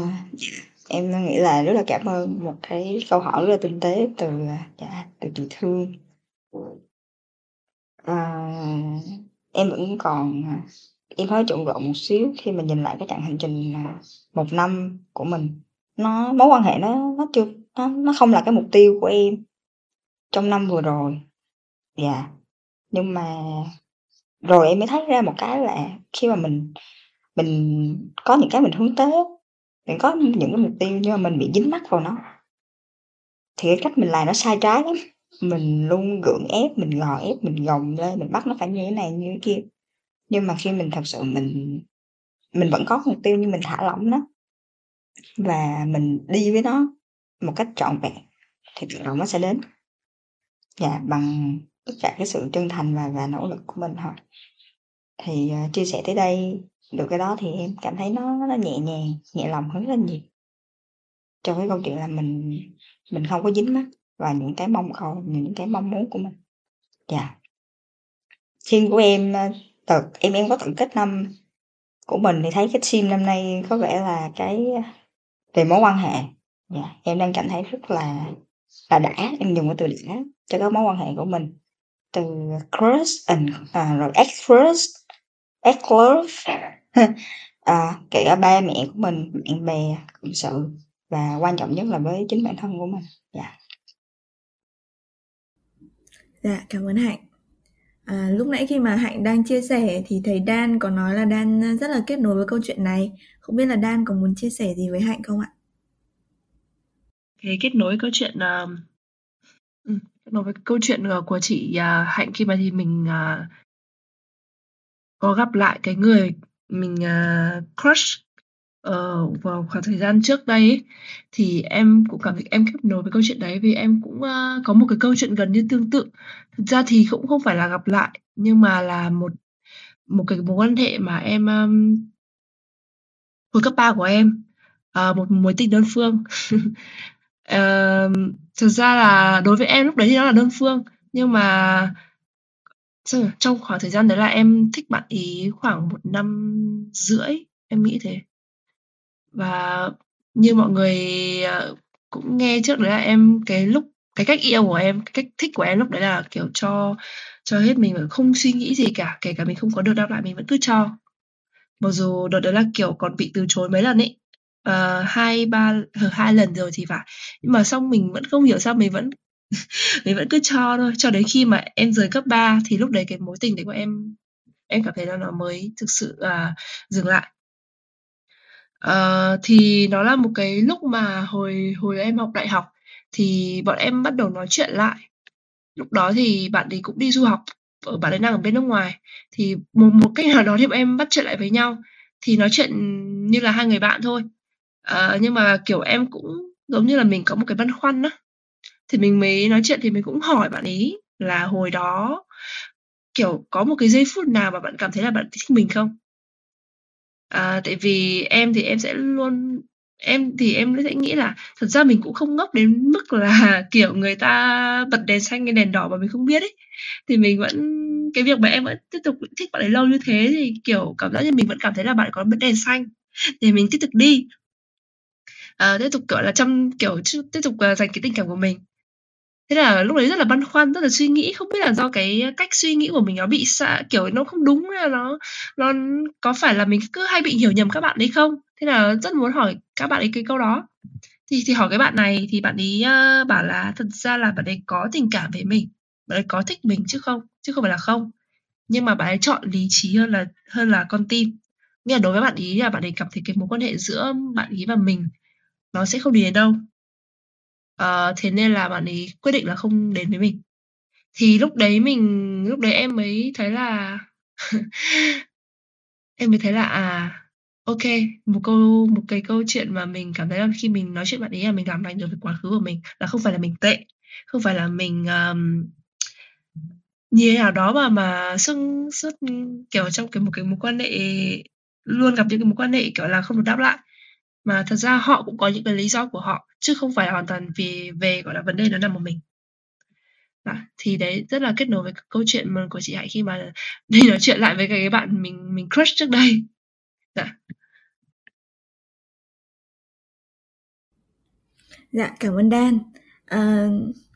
em nghĩ là rất là cảm ơn một cái câu hỏi rất là tinh tế từ à, dạ, từ chị thương. À, em vẫn còn à, em hơi trộn rộn một xíu khi mà nhìn lại cái chặng hành trình à, một năm của mình. Nó mối quan hệ nó nó chưa nó nó không là cái mục tiêu của em trong năm vừa rồi. Dạ. Nhưng mà rồi em mới thấy ra một cái là khi mà mình mình có những cái mình hướng tới mình có những cái mục tiêu nhưng mà mình bị dính mắc vào nó. Thì cái cách mình làm nó sai trái lắm. Mình luôn gượng ép mình gò ép mình gồng lên mình bắt nó phải như thế này như thế kia. Nhưng mà khi mình thật sự mình mình vẫn có mục tiêu nhưng mình thả lỏng nó. Và mình đi với nó một cách trọn vẹn thì tự động nó sẽ đến. Dạ bằng tất cả cái sự chân thành và và nỗ lực của mình thôi. Thì uh, chia sẻ tới đây được cái đó thì em cảm thấy nó nó nhẹ nhàng nhẹ lòng hơn rất là nhiều. Cho cái câu chuyện là mình mình không có dính mắt và những cái mong cầu những cái mong muốn của mình. Dạ. Thiên của em ờ, em em có tổng kết năm của mình thì thấy cái sim năm nay có vẻ là cái ờ, về mối quan hệ. Dạ em đang cảm thấy rất là là đã em dùng cái từ đã cho các mối quan hệ của mình. Từ crush and uh, rồi ex crush ex love (laughs) à, kể cả ba mẹ của mình bạn bè cộng sự và quan trọng nhất là với chính bản thân của mình dạ Dạ, cảm ơn Hạnh. À, lúc nãy khi mà Hạnh đang chia sẻ thì thầy Đan có nói là Đan rất là kết nối với câu chuyện này. Không biết là Đan có muốn chia sẻ gì với Hạnh không ạ? Cái kết nối câu chuyện uh, kết nối với câu chuyện của chị uh, Hạnh khi mà thì mình uh, có gặp lại cái người mình uh, crush Ờ, vào khoảng thời gian trước đây ấy, thì em cũng cảm thấy em kết nối với câu chuyện đấy vì em cũng, ơ, có một cái câu chuyện gần như tương tự. Thực ra thì cũng không phải là gặp lại, nhưng mà là một một cái mối quan hệ mà em, ờm hồi cấp 3 của em, ờ, một mối tình đơn phương. (laughs) Ờm, thực ra là đối với em lúc đấy thì nó là đơn phương, nhưng mà trong khoảng thời gian đấy là em thích bạn ấy khoảng một năm rưỡi, em nghĩ thế. Và như mọi người, ờ, cũng nghe trước đấy là em cái lúc cái cách yêu của em, cái cách thích của em lúc đấy là, kiểu, cho cho hết mình và không suy nghĩ gì cả, kể cả mình không có được đáp lại mình vẫn cứ cho. Mặc dù đợt đấy là, kiểu, còn bị từ chối mấy lần ấy, à, ờ, 2, 3 hai 2 lần rồi thì phải, nhưng mà xong mình vẫn không hiểu sao mình vẫn (laughs) mình vẫn cứ cho thôi, cho đến khi mà em rời cấp 3 thì lúc đấy cái mối tình đấy của em em cảm thấy là nó mới thực sự là dừng lại. Uh, thì nó là một cái lúc mà hồi hồi em học đại học thì bọn em bắt đầu nói chuyện lại. Lúc đó thì bạn ấy cũng đi du học, ở bạn ấy đang ở bên nước ngoài, thì một một cách nào đó thì bọn em bắt chuyện lại với nhau, thì nói chuyện như là hai người bạn thôi. uh, nhưng mà, kiểu, em cũng giống như là mình có một cái băn khoăn đó thì mình mới nói chuyện thì mình cũng hỏi bạn ấy là hồi đó, kiểu, có một cái giây phút nào mà bạn cảm thấy là bạn thích mình không? À, tại vì em thì em sẽ luôn em thì em sẽ nghĩ là thật ra mình cũng không ngốc đến mức là (laughs) kiểu người ta bật đèn xanh hay đèn đỏ mà mình không biết ấy. Thì mình vẫn cái việc mà em vẫn tiếp tục thích bạn ấy lâu như thế thì kiểu cảm giác như mình vẫn cảm thấy là bạn có bật đèn xanh thì mình tiếp tục đi. À, tiếp tục gọi là chăm kiểu tiếp tục à, dành cái tình cảm của mình thế là lúc đấy rất là băn khoăn rất là suy nghĩ không biết là do cái cách suy nghĩ của mình nó bị xạ kiểu nó không đúng hay là nó nó có phải là mình cứ hay bị hiểu nhầm các bạn ấy không? Thế là rất muốn hỏi các bạn ấy cái câu đó. Thì thì hỏi cái bạn này thì bạn ấy uh, bảo là thật ra là bạn ấy có tình cảm với mình bạn ấy có thích mình chứ không? Chứ không phải là không. Nhưng mà bạn ấy chọn lý trí hơn là hơn là con tim. Nghĩa là đối với bạn ý là bạn ấy cảm thấy cái mối quan hệ giữa bạn ý và mình nó sẽ không đi đến đâu uh, thế nên là bạn ấy quyết định là không đến với mình. Thì lúc đấy mình lúc đấy em mới thấy là (laughs) em mới thấy là à ok một câu một cái câu chuyện mà mình cảm thấy là khi mình nói chuyện bạn ấy là mình làm lành được với quá khứ của mình là không phải là mình tệ không phải là mình um, như thế nào đó mà mà suốt suốt kiểu trong cái một cái mối quan hệ luôn gặp những cái mối quan hệ kiểu là không được đáp lại mà thật ra họ cũng có những cái lý do của họ chứ không phải hoàn toàn vì về gọi là vấn đề nó nằm ở mình. Đó. thì đấy rất là kết nối với câu chuyện mà của chị Hạnh khi mà (laughs) đi nói chuyện lại với cái bạn mình mình crush trước đây. Dạ. Dạ cảm ơn Đan à, ờ,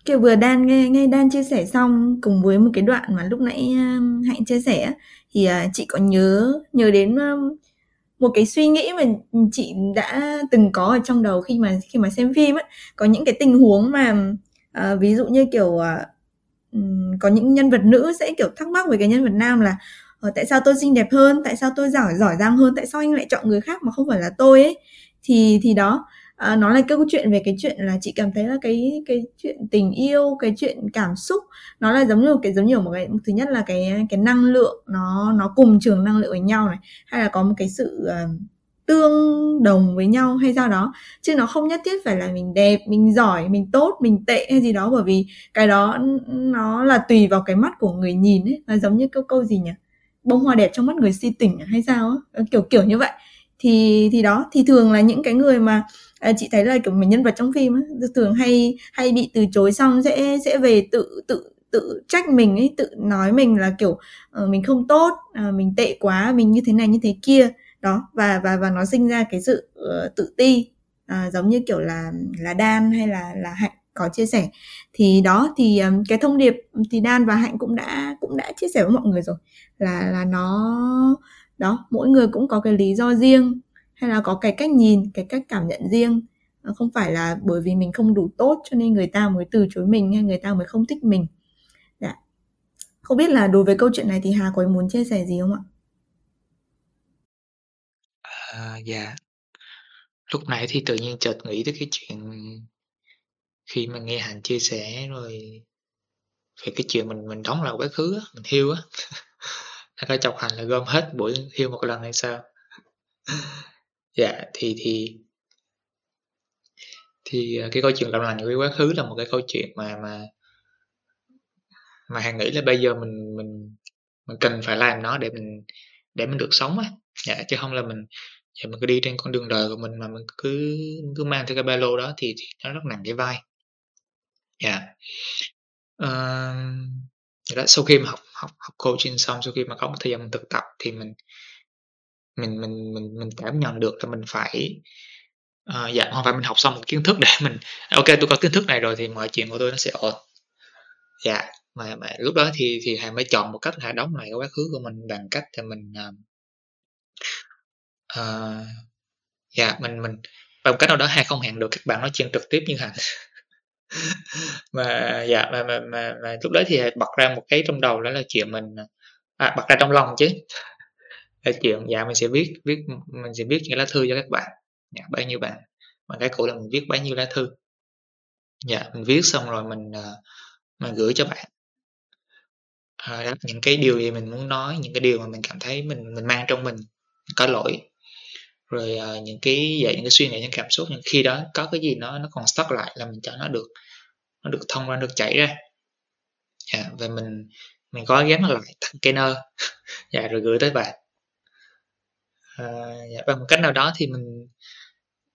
kiểu vừa Đan nghe nghe Đan chia sẻ xong cùng với một cái đoạn mà lúc nãy um, Hạnh chia sẻ thì uh, chị có nhớ nhớ đến um, một cái suy nghĩ mà chị đã từng có ở trong đầu khi mà khi mà xem phim ấy có những cái tình huống mà uh, ví dụ như kiểu uh, có những nhân vật nữ sẽ kiểu thắc mắc về cái nhân vật nam là ờ, tại sao tôi xinh đẹp hơn? Tại sao tôi giỏi giỏi giang hơn? Tại sao anh lại chọn người khác mà không phải là tôi ấy? Thì thì đó à, nó là câu chuyện về cái chuyện là chị cảm thấy là cái cái chuyện tình yêu cái chuyện cảm xúc nó là giống như cái giống như một cái thứ nhất là cái cái năng lượng nó nó cùng trường năng lượng với nhau này hay là có một cái sự uh, tương đồng với nhau hay sao đó chứ nó không nhất thiết phải là mình đẹp mình giỏi mình tốt mình tệ hay gì đó bởi vì cái đó nó là tùy vào cái mắt của người nhìn ấy là giống như câu câu gì nhỉ bông hoa đẹp trong mắt người si tỉnh hay sao ấy? kiểu kiểu như vậy thì thì đó thì thường là những cái người mà à, chị thấy là kiểu mình nhân vật trong phim ấy, thường hay hay bị từ chối xong sẽ sẽ về tự tự tự trách mình ấy tự nói mình là kiểu uh, mình không tốt uh, mình tệ quá mình như thế này như thế kia. Đó và và và nó sinh ra cái sự uh, tự ti uh, giống như kiểu là là đan hay là là hạnh có chia sẻ. Thì đó thì um, cái thông điệp thì đan và hạnh cũng đã cũng đã chia sẻ với mọi người rồi là là nó đó mỗi người cũng có cái lý do riêng hay là có cái cách nhìn cái cách cảm nhận riêng. Không phải là bởi vì mình không đủ tốt cho nên người ta mới từ chối mình hay người ta mới không thích mình. Dạ. không biết là đối với câu chuyện này thì hà có muốn chia sẻ gì không ạ? À, dạ. Lúc nãy thì tự nhiên chợt nghĩ tới cái chuyện khi mà nghe hành chia sẻ rồi về cái chuyện mình mình đóng lại quá khứ á mình hiu á. (laughs) Nó có chọc hành là gom hết buổi hiu một lần hay sao? Dạ thì thì thì ờ, cái câu chuyện làm lành với quá khứ là một cái câu chuyện mà mà mà hàng nghĩ là bây giờ mình mình mình cần phải làm nó để mình để mình được sống á. Dạ chứ không là mình dạ, mình cứ đi trên con đường đời của mình mà mình cứ cứ mang theo cái ba lô đó thì, thì nó rất nặng cái vai. Dạ. Uh, đó, sau khi mà học học học coaching xong sau khi mà có một thời gian mình thực tập thì mình mình mình mình mình cảm nhận được là mình phải uh, dạ không phải mình học xong một kiến thức để mình à, ok tôi có kiến thức này rồi thì mọi chuyện của tôi nó sẽ ổn. Dạ mà, mà lúc đó thì thì hà mới chọn một cách hà đóng lại cái quá khứ của mình bằng cách là mình uh, uh, dạ mình mình bằng cách nào đó hà không hẹn được các bạn nói chuyện trực tiếp như hà. (laughs) Mà dạ mà mà, mà mà lúc đó thì hà bật ra một cái trong đầu đó là chuyện mình à, bật ra trong lòng chứ là chuyện dạ mình sẽ viết viết mình sẽ viết những lá thư cho các bạn. Dạ, bao nhiêu bạn? Mà cái cụ là mình viết bao nhiêu lá thư. Dạ mình viết xong rồi mình ờ, mình gửi cho bạn. À, đó, những cái điều gì mình muốn nói những cái điều mà mình cảm thấy mình mình mang trong mình có lỗi. Rồi uh, những cái vậy những cái suy nghĩ những cảm xúc những khi đó có cái gì nó nó còn stuck lại là mình cho nó được nó được thông ra được chảy ra. Dạ, và mình mình gói ghém nó lại thành cái nơ (laughs) dạ rồi gửi tới bạn à, dạ, bằng một cách nào đó thì mình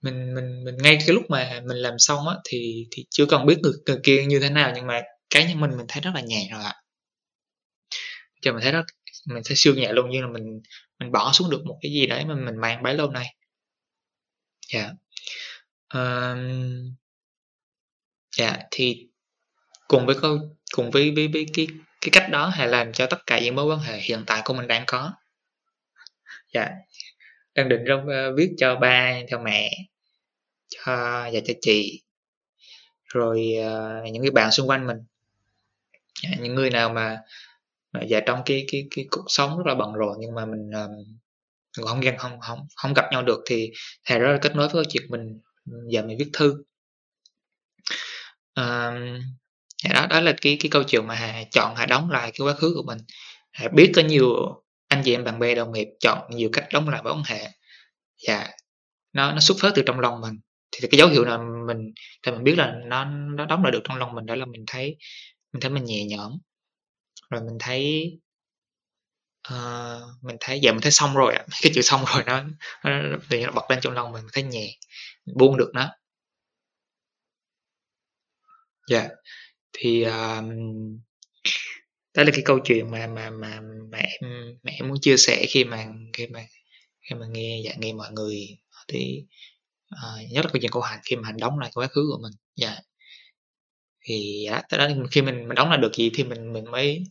mình mình mình ngay cái lúc mà mình làm xong á thì thì chưa cần biết người, người kia như thế nào nhưng mà cá nhân mình mình thấy rất là nhẹ rồi ạ cho mình thấy rất mình thấy siêu nhẹ luôn như là mình mình bỏ xuống được một cái gì đấy mà mình mang bấy lâu nay dạ yeah. um, dạ yeah, thì cùng với câu cùng với với với cái cái cách đó hãy làm cho tất cả những mối quan hệ hiện tại của mình đang có dạ yeah đang định trong uh, ờ, viết cho ba cho mẹ cho và cho chị. Rồi uh, những cái bạn xung quanh mình. Dạ, những người nào mà và dạ, trong cái cái cái cuộc sống rất là bận rộn nhưng mà mình um, không gần không không không gặp nhau được thì thầy rất là kết nối với câu chuyện mình giờ mình viết thư. Um, đó đó là cái cái câu chuyện mà hà chọn hà đóng lại cái quá khứ của mình. Hà biết có nhiều anh chị em bạn bè đồng nghiệp chọn nhiều cách đóng lại mối quan hệ. Và nó nó xuất phát từ trong lòng mình. Thì cái dấu hiệu nào mình thì mình biết là nó nó đóng lại được trong lòng mình đó là mình thấy mình thấy mình nhẹ nhõm. Rồi mình thấy uh, mình thấy giờ mình thấy xong rồi (laughs) cái chữ xong rồi nó nó, nó bật lên trong lòng mình, mình thấy nhẹ mình buông được nó. Dạ yeah. thì uh, đó là cái câu chuyện mà mà mà mẹ mẹ muốn chia sẻ khi mà khi mà khi mà nghe dạ nghe mọi người thì uh, ờ, nhất là câu chuyện câu hành khi mà hành đóng lại cái quá khứ của mình dạ yeah. thì dạ, đó, đó khi mình mình đóng lại được gì thì mình mình mới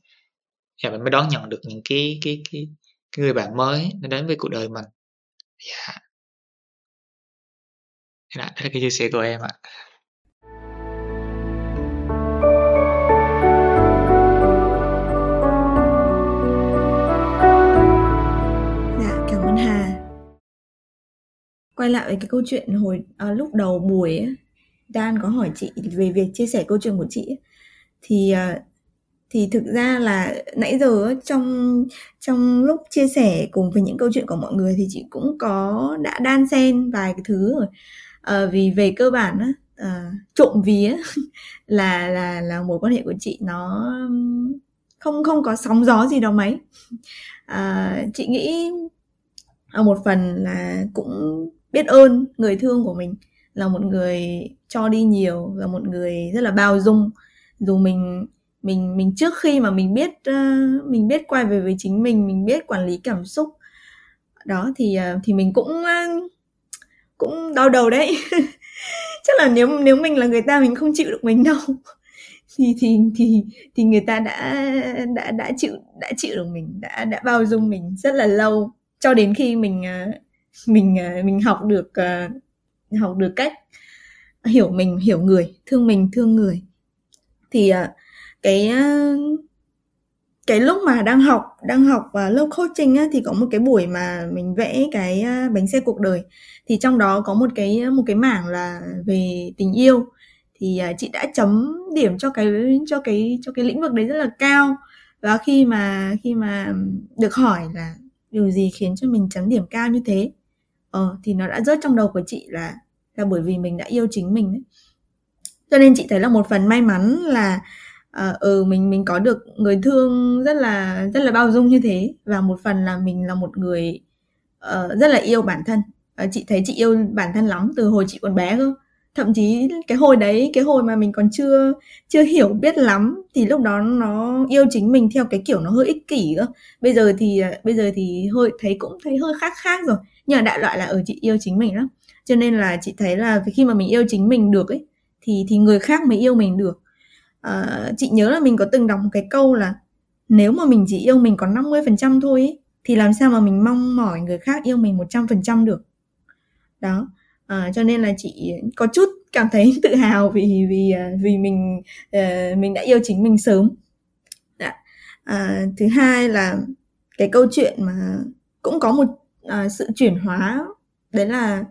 dạ, mình mới đón nhận được những cái cái cái, cái người bạn mới nó đến với cuộc đời mình dạ yeah. đó là cái chia sẻ của em ạ quay lại với cái câu chuyện hồi à, lúc đầu buổi ấy, Dan có hỏi chị về việc chia sẻ câu chuyện của chị thì à, thì thực ra là nãy giờ trong trong lúc chia sẻ cùng với những câu chuyện của mọi người thì chị cũng có đã đan xen vài cái thứ rồi. À, vì về cơ bản á à, trộm vía (laughs) là là là mối quan hệ của chị nó không không có sóng gió gì đâu mấy. À, chị nghĩ ở một phần là cũng biết ơn người thương của mình là một người cho đi nhiều là một người rất là bao dung. Dù mình mình mình trước khi mà mình biết uh, mình biết quay về với chính mình mình biết quản lý cảm xúc đó thì uh, thì mình cũng uh, cũng đau đầu đấy. (laughs) Chắc là nếu nếu mình là người ta mình không chịu được mình đâu. (laughs) Thì thì thì thì người ta đã đã đã chịu đã chịu được mình đã đã bao dung mình rất là lâu. Cho đến khi mình ờ, mình ờ, mình học được ờ, học được cách hiểu mình hiểu người thương mình thương người. Thì ờ, cái cái lúc mà đang học đang học và lớp coaching á, thì có một cái buổi mà mình vẽ cái bánh xe cuộc đời. Thì trong đó có một cái một cái mảng là về tình yêu. Thì chị đã chấm điểm cho cái cho cái cho cái lĩnh vực đấy rất là cao. Và khi mà khi mà được hỏi là điều gì khiến cho mình chấm điểm cao như thế ờ thì nó đã rớt trong đầu của chị là là bởi vì mình đã yêu chính mình ấy. cho nên chị thấy là một phần may mắn là uh, ừ mình mình có được người thương rất là rất là bao dung như thế. Và một phần là mình là một người uh, rất là yêu bản thân. Uh, chị thấy chị yêu bản thân lắm từ hồi chị còn bé cơ. Thậm chí cái hồi đấy cái hồi mà mình còn chưa chưa hiểu biết lắm thì lúc đó nó yêu chính mình theo cái kiểu nó hơi ích kỷ cơ. Bây giờ thì bây giờ thì hơi thấy cũng thấy hơi khác khác rồi nhưng mà đại loại là ở chị yêu chính mình lắm. Cho nên là chị thấy là khi mà mình yêu chính mình được ấy thì thì người khác mới yêu mình được. À, chị nhớ là mình có từng đọc một cái câu là nếu mà mình chỉ yêu mình còn 50% thôi ấy, thì làm sao mà mình mong mỏi người khác yêu mình 100% được? Đó. À, cho nên là chị có chút cảm thấy tự hào vì vì ờ, vì mình uh, mình đã yêu chính mình sớm. À, thứ hai là cái câu chuyện mà cũng có một uh, sự chuyển hóa đấy là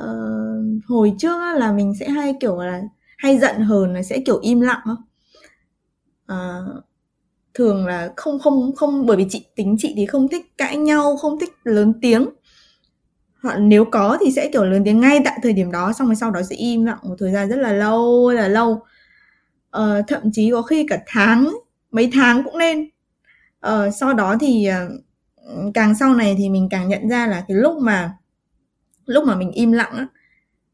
uh, hồi trước là mình sẽ hay kiểu là hay giận hờn là sẽ kiểu im lặng không uh, ờ, thường là không không không bởi vì chị tính chị thì không thích cãi nhau không thích lớn tiếng. Hoặc nếu có thì sẽ kiểu lớn tiếng ngay tại thời điểm đó xong rồi sau đó sẽ im lặng một thời gian rất là lâu là lâu. Uh, thậm chí có khi cả tháng mấy tháng cũng nên. Uh, sau đó thì uh, càng sau này thì mình càng nhận ra là cái lúc mà lúc mà mình im lặng á,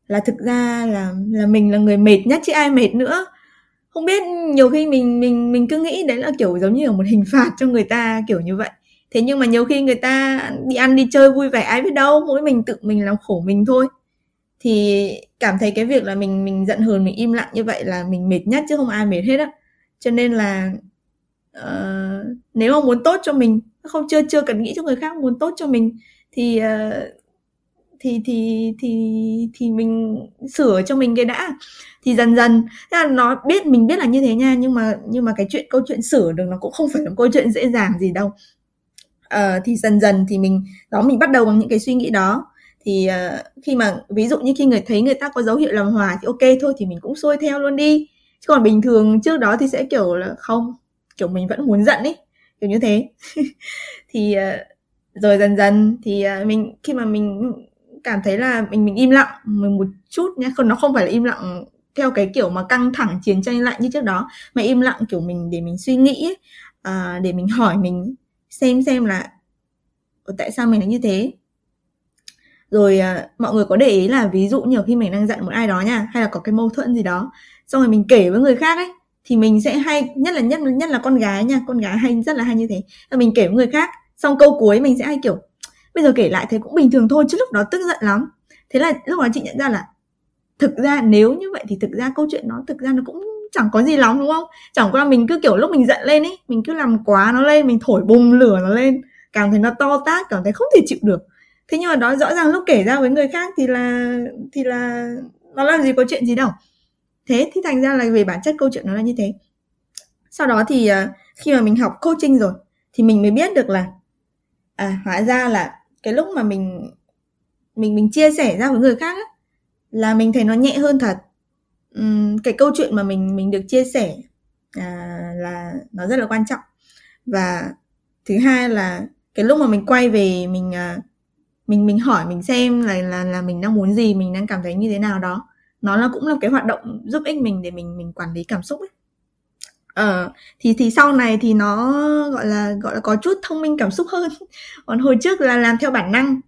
là thực ra là là mình là người mệt nhất chứ ai mệt nữa. Không biết nhiều khi mình mình mình cứ nghĩ đấy là kiểu giống như là một hình (laughs) phạt cho người ta kiểu như vậy. Thế nhưng mà nhiều khi người ta đi ăn, đi chơi vui vẻ, ai biết đâu, mỗi mình tự mình làm khổ mình thôi. Thì cảm thấy cái việc là mình mình giận hờn, mình im lặng như vậy là mình mệt nhất chứ không ai mệt hết á. Cho nên là uh, nếu mà muốn tốt cho mình không chưa chưa cần nghĩ cho người khác muốn tốt cho mình thì uh, thì thì thì thì mình sửa cho mình cái đã. Thì dần dần thế là nó biết mình biết là như thế nha nhưng mà nhưng mà cái chuyện câu chuyện sửa được nó cũng không phải là câu chuyện dễ dàng gì đâu. Uh, thì dần dần thì mình đó mình bắt đầu bằng những cái suy nghĩ đó. Thì uh, khi mà ví dụ như khi người thấy người ta có dấu hiệu làm hòa thì ok thôi thì mình cũng xuôi theo luôn đi. Chứ còn bình thường trước đó thì sẽ kiểu là không kiểu mình vẫn muốn giận ấy kiểu như thế. (laughs) Thì ờ, rồi dần dần thì ờ, mình khi mà mình cảm thấy là mình mình im lặng mình một chút nhé còn nó không phải là im lặng theo cái kiểu mà căng thẳng chiến tranh lạnh như trước đó mà im lặng kiểu mình để mình suy nghĩ ấy, à, để mình hỏi mình xem xem là tại sao mình lại như thế? Rồi à, mọi người có để ý là ví dụ nhiều khi mình đang giận một ai đó nha hay là có cái mâu thuẫn gì đó xong rồi mình kể với người khác ấy thì mình sẽ hay, nhất là, nhất nhất là con gái nha, con gái hay, rất là hay như thế. Là mình kể với người khác, xong câu cuối mình sẽ hay kiểu, bây giờ kể lại thấy cũng bình thường thôi, chứ lúc đó tức giận lắm. Thế là lúc đó chị nhận ra là thực ra nếu như vậy thì thực ra câu chuyện nó, thực ra nó cũng chẳng có gì lắm, đúng không? Chẳng qua mình cứ kiểu lúc mình giận lên ấy mình cứ làm quá nó lên, mình thổi bùng lửa nó lên, cảm thấy nó to tát, cảm thấy không thể chịu được. Thế nhưng mà đó, rõ ràng lúc kể ra với người khác thì là thì là nó làm gì có chuyện gì đâu thế thì thành ra là về bản chất câu chuyện nó là như thế. Sau đó thì ờ, khi mà mình học coaching rồi thì mình mới biết được là à hóa ra là cái lúc mà mình mình mình chia sẻ ra với người khác á, là mình thấy nó nhẹ hơn thật. Uhm, cái câu chuyện mà mình mình được chia sẻ à, là nó rất là quan trọng. Và thứ hai là cái lúc mà mình quay về mình à, mình mình hỏi mình xem là là là mình đang muốn gì mình đang cảm thấy như thế nào đó nó là cũng là cái hoạt động giúp ích mình để mình mình quản lý cảm xúc ấy. Ờ. Thì thì sau này thì nó gọi là gọi là có chút thông minh cảm xúc hơn. (laughs) Còn hồi trước là làm theo bản năng.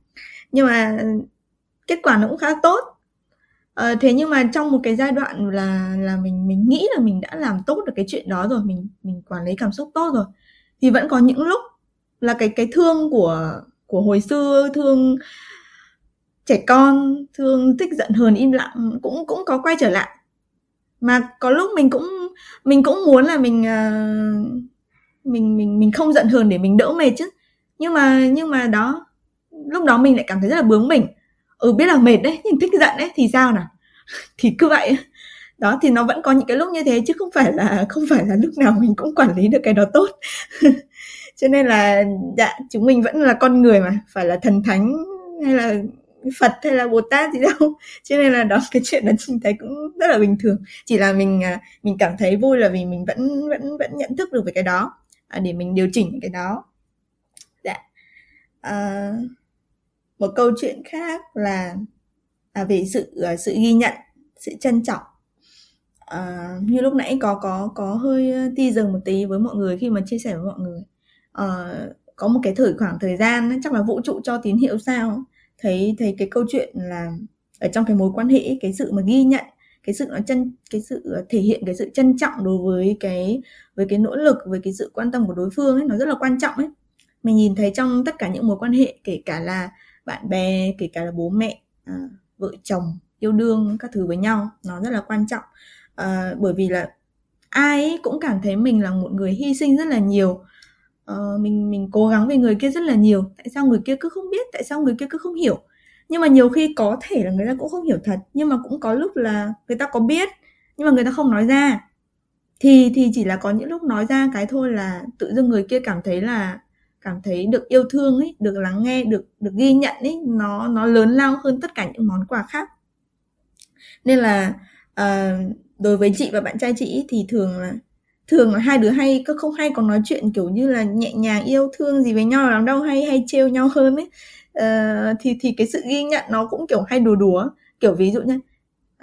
Nhưng mà kết quả nó cũng khá tốt. Ờ, thế nhưng mà trong một cái giai đoạn là là mình mình nghĩ là mình đã làm tốt được cái chuyện đó rồi mình mình quản lý cảm xúc tốt rồi thì vẫn có những lúc là cái cái thương của của hồi xưa thương trẻ con thường thích giận hờn im lặng cũng cũng có quay trở lại. Mà có lúc mình cũng mình cũng muốn là mình uh, mình mình mình không giận hờn để mình đỡ mệt chứ. Nhưng mà nhưng mà đó lúc đó mình lại cảm thấy rất là bướng mình ừ biết là mệt đấy nhưng thích giận đấy thì sao nào? (laughs) Thì cứ vậy. Đó thì nó vẫn có những cái lúc như thế chứ không phải là không phải là lúc nào mình cũng quản lý được cái đó tốt. (laughs) Cho nên là dạ chúng mình vẫn là con người mà phải là thần thánh hay là Phật hay là Bồ Tát gì đâu. (laughs) Cho nên là đó cái chuyện đó mình thấy cũng rất là bình thường. Chỉ là mình à, mình cảm thấy vui là vì mình vẫn vẫn vẫn nhận thức được về cái đó. À, để mình điều chỉnh cái đó. Dạ. À, một câu chuyện khác là à, về sự à, sự ghi nhận sự trân trọng. À, như lúc nãy có có có hơi ti dừng một tí với mọi người khi mà chia sẻ với mọi người. À, có một cái thời khoảng thời gian chắc là vũ trụ cho tín hiệu sao? Thấy thấy cái câu chuyện là ở trong cái mối quan hệ cái sự mà ghi nhận cái sự nó chân cái sự ờ, thể hiện cái sự trân trọng đối với cái với cái nỗ lực với cái sự quan tâm của đối phương ấy nó rất là quan trọng ấy. Mình nhìn thấy trong tất cả những mối quan hệ kể cả là bạn bè kể cả là bố mẹ à, vợ chồng yêu đương các thứ với nhau nó rất là quan trọng. À, bởi vì là ai cũng cảm thấy mình là một người hy sinh rất là nhiều uh, mình mình cố gắng vì người kia rất là nhiều. Tại sao người kia cứ không biết? Tại sao người kia cứ không hiểu? Nhưng mà nhiều khi có thể là người ta cũng không hiểu thật nhưng mà cũng có lúc là người ta có biết nhưng mà người ta không nói ra. Thì thì chỉ là có những lúc nói ra cái thôi là tự dưng người kia cảm thấy là cảm thấy được yêu thương ấy được lắng nghe được được ghi nhận ấy nó nó lớn lao hơn tất cả những món quà khác. Nên là uh, đối với chị và bạn trai chị thì thường là thường là hai đứa hay có không hay còn nói chuyện kiểu như là nhẹ nhàng yêu thương gì với nhau lắm đâu hay hay trêu nhau hơn ấy. Uh, thì thì cái sự ghi nhận nó cũng kiểu hay đùa đùa. Kiểu ví dụ nhá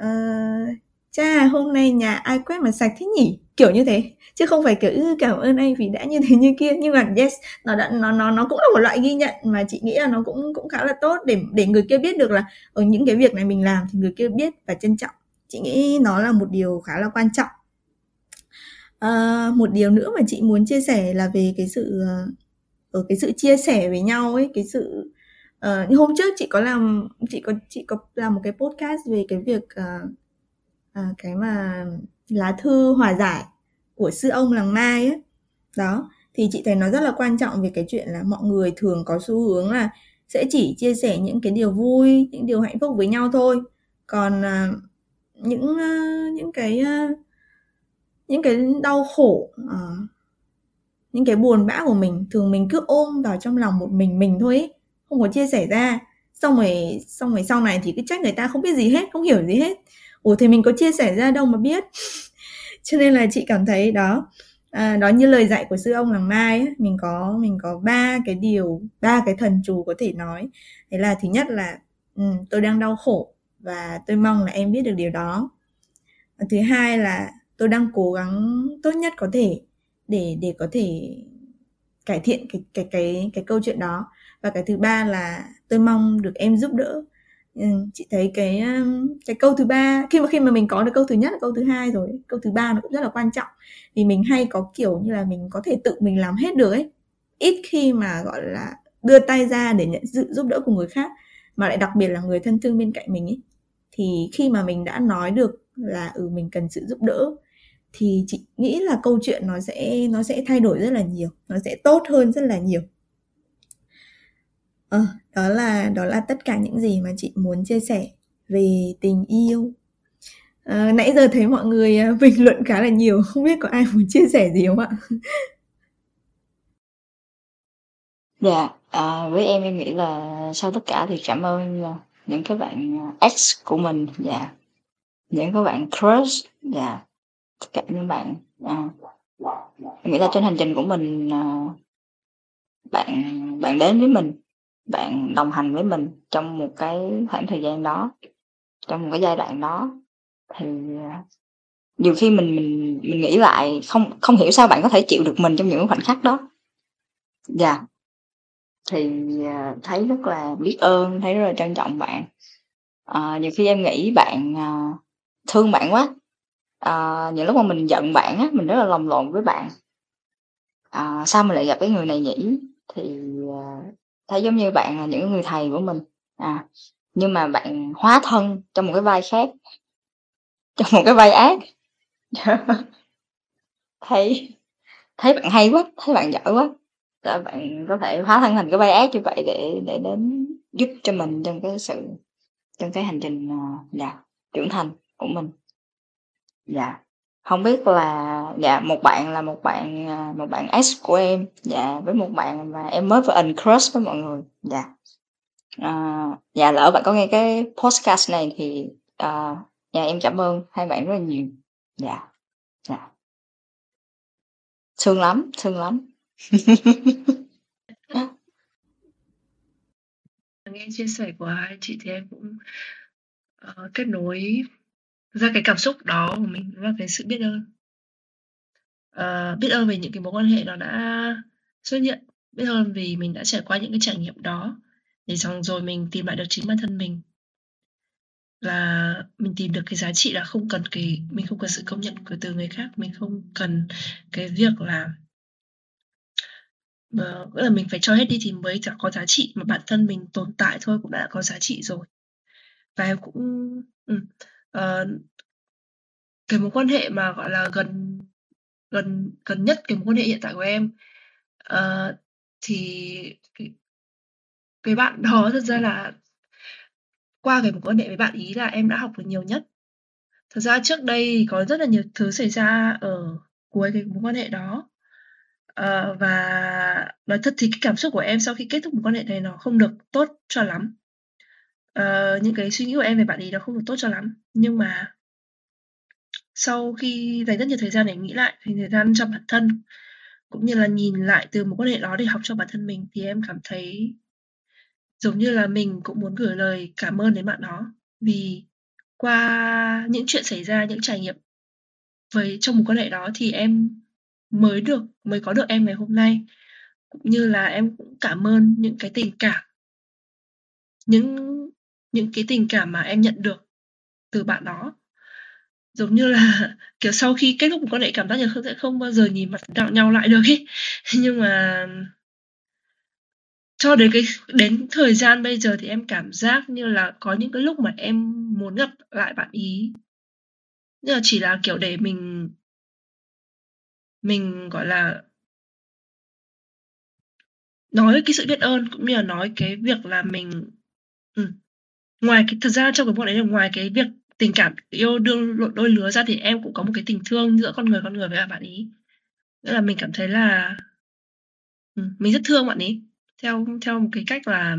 uh, cha hôm nay nhà ai quét mà sạch thế nhỉ? Kiểu như thế. Chứ không phải kiểu ừ, cảm ơn anh vì đã như thế như kia. Nhưng mà yes nó đã nó nó nó cũng là một loại ghi nhận mà chị nghĩ là nó cũng cũng khá là tốt để để người kia biết được là ở những cái việc này mình làm thì người kia biết và trân trọng. Chị nghĩ nó là một điều khá là quan trọng à, một điều nữa mà chị muốn chia sẻ là về cái sự ờ, ở cái sự chia sẻ với nhau ấy cái sự uh, như hôm trước chị có làm chị có chị có làm một cái podcast về cái việc uh, uh, cái mà lá thư hòa giải của sư ông làng mai ấy. Đó thì chị thấy nó rất là quan trọng về cái chuyện là mọi người thường có xu hướng là sẽ chỉ chia sẻ những cái điều vui những điều hạnh phúc với nhau thôi. Còn uh, những uh, những cái uh, những cái đau khổ uh, những cái buồn bã của mình thường mình cứ ôm vào trong lòng một mình mình thôi ấy, không có chia sẻ ra. Xong rồi xong rồi sau này thì cứ trách người ta không biết gì hết không hiểu gì hết. Ủa thì mình có chia sẻ ra đâu mà biết. (laughs) Cho nên là chị cảm thấy đó à, đó như lời dạy của sư ông làng mai ấy, mình có mình có ba cái điều ba cái thần chú có thể nói. Đấy là thứ nhất là um, tôi đang đau khổ và tôi mong là em biết được điều đó. Và thứ hai là tôi đang cố gắng tốt nhất có thể để để có thể cải thiện cái cái cái cái câu chuyện đó. Và cái thứ ba là tôi mong được em giúp đỡ. Ừ, chị thấy cái um, cái câu thứ ba khi mà khi mà mình có được câu thứ nhất câu thứ hai rồi câu thứ ba nó cũng rất là quan trọng. Vì mình hay có kiểu như là mình có thể tự mình làm hết được ấy. Ít khi mà gọi là đưa tay ra để nhận sự giúp đỡ của người khác mà lại đặc biệt là người thân thương bên cạnh mình ấy. Thì khi mà mình đã nói được là ừ mình cần sự giúp đỡ thì chị nghĩ là câu chuyện nó sẽ nó sẽ thay đổi rất là nhiều nó sẽ tốt hơn rất là nhiều. À, đó là đó là tất cả những gì mà chị muốn chia sẻ về tình yêu. À, nãy giờ thấy mọi người ờ, (laughs) bình luận khá là nhiều không biết có ai muốn chia sẻ gì không ạ? Dạ à, với em em nghĩ là sau tất cả thì cảm ơn những cái bạn ex của mình dạ. Những các bạn crush dạ cả những bạn. À, nghĩ là trên hành trình của mình à, bạn bạn đến với mình bạn đồng hành với mình trong một cái khoảng thời gian đó trong một cái giai đoạn đó thì à, nhiều khi mình mình mình nghĩ lại không không hiểu sao bạn có thể chịu được mình trong những khoảnh khắc đó. Dạ. Yeah. thì à, thấy rất là biết ơn thấy rất là trân trọng bạn. À, nhiều khi em nghĩ bạn à, thương bạn quá à, những lúc mà mình giận bạn á mình rất là lồng lộn với bạn. À, sao mình lại gặp cái người này nhỉ? Thì à, thấy giống như bạn là những người thầy của mình. À nhưng mà bạn hóa thân trong một cái vai khác. (laughs) Trong một cái vai ác. (laughs) Thấy thấy bạn hay quá thấy bạn giỏi quá. Là bạn có thể hóa thân thành cái vai ác như vậy để để đến giúp cho mình trong cái sự trong cái hành trình uh, dạ, trưởng thành của mình dạ. Không biết là dạ một bạn là một bạn à, một bạn ex của em. Dạ với một bạn mà em mới vừa uncrush với mọi người. Dạ. À, dạ lỡ bạn có nghe cái podcast này thì à, dạ em cảm ơn hai bạn rất là nhiều. Dạ. Dạ. Thương lắm thương lắm. (laughs) Nghe chia sẻ của hai chị thì em cũng uh, kết nối ra cái cảm xúc đó của mình là cái sự biết ơn. Uh, biết ơn về những cái mối quan hệ nó đã xuất hiện biết ơn vì mình đã trải qua những cái trải nghiệm đó để xong rồi mình tìm lại được chính bản thân mình. Là mình tìm được cái giá trị là không cần cái mình không cần sự công nhận của từ người khác mình không cần cái việc là uh, là mình phải cho hết đi thì mới có giá trị mà bản thân mình tồn tại thôi cũng đã có giá trị rồi. Và em cũng ừ, uh, cái mối quan hệ mà gọi là gần gần gần nhất cái mối quan hệ hiện tại của em uh, thì cái, cái bạn đó thật ra là qua cái mối quan hệ với bạn ý là em đã học được nhiều nhất. Thật ra trước đây có rất là nhiều thứ xảy ra ở cuối cái mối quan hệ đó. Uh, và nói thật thì cái cảm xúc của em sau khi kết thúc mối quan hệ này nó không được tốt cho lắm uh, những cái suy nghĩ của em về bạn ấy nó không được tốt cho lắm nhưng mà sau khi dành rất nhiều thời gian để nghĩ lại thì thời gian cho bản thân cũng như là nhìn lại từ một quan hệ đó để học cho bản thân mình thì em cảm thấy giống như là mình cũng muốn gửi lời cảm ơn đến bạn đó vì qua những chuyện xảy ra, những trải nghiệm với trong một quan hệ đó thì em mới được mới có được em ngày hôm nay. Cũng như là em cũng cảm ơn những cái tình cảm những những cái tình cảm mà em nhận được từ bạn đó. Giống như là, (laughs) kiểu, sau khi kết thúc một quan hệ cảm giác như không sẽ không bao giờ nhìn mặt đạo nhau lại được ý (laughs) Nhưng mà cho đến cái đến thời gian bây giờ thì em cảm giác như là có những cái lúc mà em muốn gặp lại bạn ý. Nhưng mà chỉ là, kiểu, để mình mình, gọi là nói cái sự biết ơn cũng như là nói cái việc là mình ừ, ngoài cái thực ra trong cái bộ đấy là ngoài cái việc tình cảm yêu đương đôi đôi lứa ra thì em cũng có một cái tình thương giữa con người con người với cả bạn ý Nghĩa là mình cảm thấy là ừ, mình rất thương bạn ấy, theo theo một cái cách là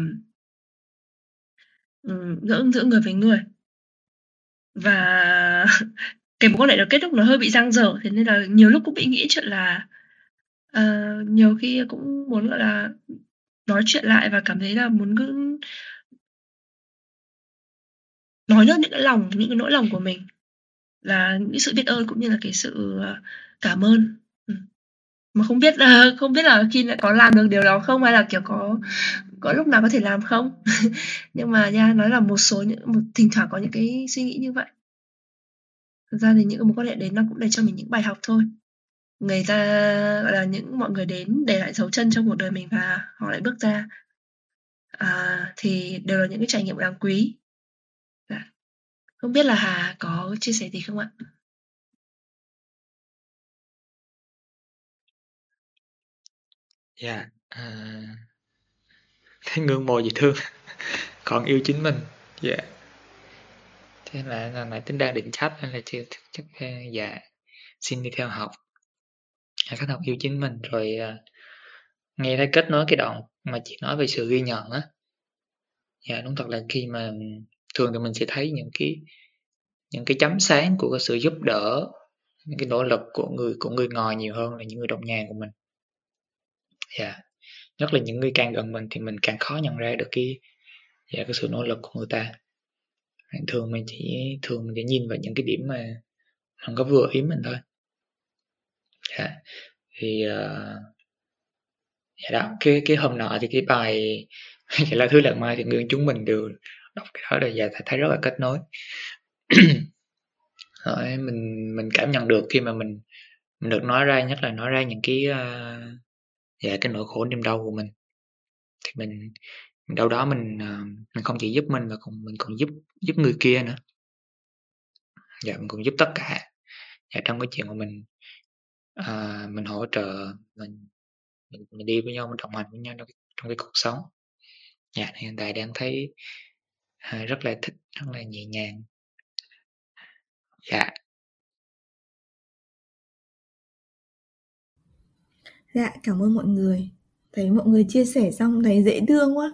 ừ, giữa giữa người với người. Và (laughs) cái mối quan hệ đó kết thúc nó hơi bị dang dở, thế nên là nhiều lúc cũng bị nghĩ chuyện là, uh, nhiều khi cũng muốn, gọi là, nói chuyện lại và cảm thấy là muốn cứ nói ra những cái lòng những cái nỗi lòng của mình, là những sự biết ơn cũng như là cái sự, ờ, cảm ơn. Ừ. Mà không biết là (laughs) không biết là khi lại có làm được điều đó không hay là, kiểu, có có lúc nào có thể làm không? (laughs) Nhưng mà nha, nói là một số những một thỉnh thoảng có những cái suy nghĩ như vậy. Thực ra thì những mối quan hệ đến nó cũng để cho mình những bài học thôi. Người ta, gọi là, những mọi người đến để lại dấu chân trong cuộc đời mình và họ lại bước ra. À, thì đều là những cái trải nghiệm đáng quý. Không biết là Hà có chia sẻ gì không ạ? Dạ, à thấy ngưỡng mộ dễ thương, còn yêu chính mình, dạ. Thế là là nãy tính đang định chat nên là chưa chắc, a, dạ, xin đi theo học. Dạ, à, cách học yêu chính mình rồi, à, nghe thấy kết nối cái đoạn mà chị nói về sự ghi nhận á. Dạ, đúng thật là khi mà thường thì mình sẽ thấy những cái những cái chấm sáng của cái sự giúp đỡ, những cái nỗ lực của người của người ngoài nhiều hơn là những người đồng nhà của mình. Dạ, nhất là những người càng gần mình thì mình càng khó nhận ra được cái dạ, cái sự nỗ lực của người ta. Thường mình chỉ thường mình chỉ nhìn vào những cái điểm mà không có vừa ý mình thôi. Dạ, thì, uh, dạ đó, cái cái hôm nọ thì cái bài (laughs) cái là thứ lần mai thì người chúng mình đều đọc cái đó là dạ thầy thấy rất là kết nối. (clears throat) Rồi mình mình cảm nhận được khi mà mình mình được nói ra, nhất là nói ra những cái, uh, dạ, cái nỗi khổ niềm đau của mình. Thì mình đâu đó mình, uh, mình không chỉ giúp mình mà còn mình còn giúp giúp người kia nữa. Dạ, mình còn giúp tất cả. Dạ, trong cái chuyện mà mình, uh, mình hỗ trợ, mình mình mình đi với nhau, mình đồng hành với nhau trong cái trong cái cuộc sống. Dạ, hiện tại đang thấy, à, rất là thích, rất là nhẹ nhàng. Dạ. Dạ, cảm ơn mọi người. Thấy mọi người chia sẻ xong thấy dễ thương quá.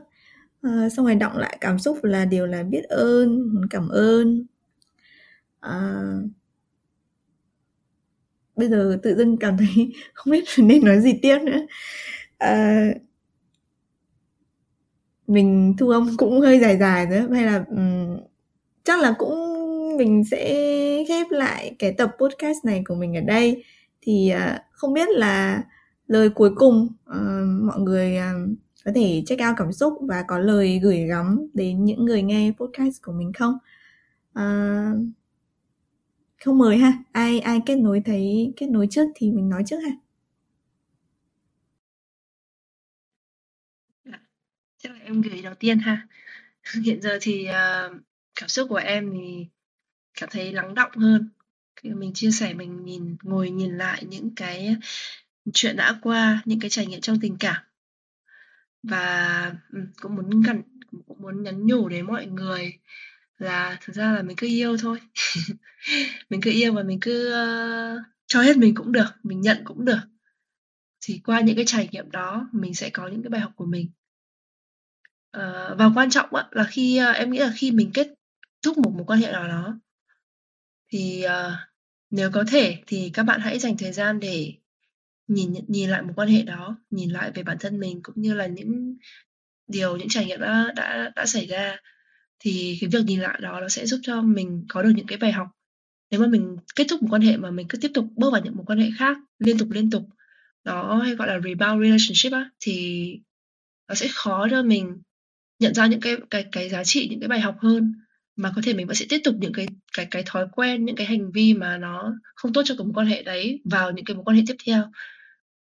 à, xong rồi đọng lại cảm xúc là điều là biết ơn, muốn cảm ơn. À bây giờ tự dưng cảm thấy (laughs) không biết nên nói gì tiếp nữa. À mình thu âm cũng hơi dài dài nữa, hay là, um, chắc là cũng mình sẽ khép lại cái tập podcast này của mình ở đây. Thì, uh, không biết là lời cuối cùng, uh, mọi người, uh, có thể check out cảm xúc và có lời gửi gắm đến những người nghe podcast của mình không? uh, không mời ha, ai ai kết nối thấy kết nối trước thì mình nói trước ha. Chắc là em gửi đầu tiên ha. (laughs) Hiện giờ thì, uh, cảm xúc của em thì cảm thấy lắng động hơn. Khi mình chia sẻ, mình nhìn ngồi nhìn lại những cái chuyện đã qua, những cái trải nghiệm trong tình cảm. Và, ừ, cũng muốn gần cũng muốn nhắn nhủ đến mọi người là thực ra là mình cứ yêu thôi. (laughs) Mình cứ yêu và mình cứ, uh, cho hết mình cũng được, mình nhận cũng được. Thì qua những cái trải nghiệm đó mình sẽ có những cái bài học của mình. Ờ, và quan trọng á là khi, a em nghĩ là khi mình kết thúc một mối quan hệ nào đó thì, ờ, nếu có thể thì các bạn hãy dành thời gian để nhìn nhận nhìn lại mối quan hệ đó, nhìn lại về bản thân mình cũng như là những điều, những trải nghiệm đã đã đã xảy ra. thì cái việc nhìn lại đó nó sẽ giúp cho mình có được những cái bài học nếu mà mình kết thúc một quan hệ mà mình cứ tiếp tục bước vào những một quan hệ khác liên tục liên tục nó hay gọi là rebound relationship á thì nó sẽ khó cho mình nhận ra những cái cái cái giá trị những cái bài học hơn mà có thể mình vẫn sẽ tiếp tục những cái cái cái thói quen những cái hành vi mà nó không tốt cho một quan hệ đấy vào những cái mối quan hệ tiếp theo.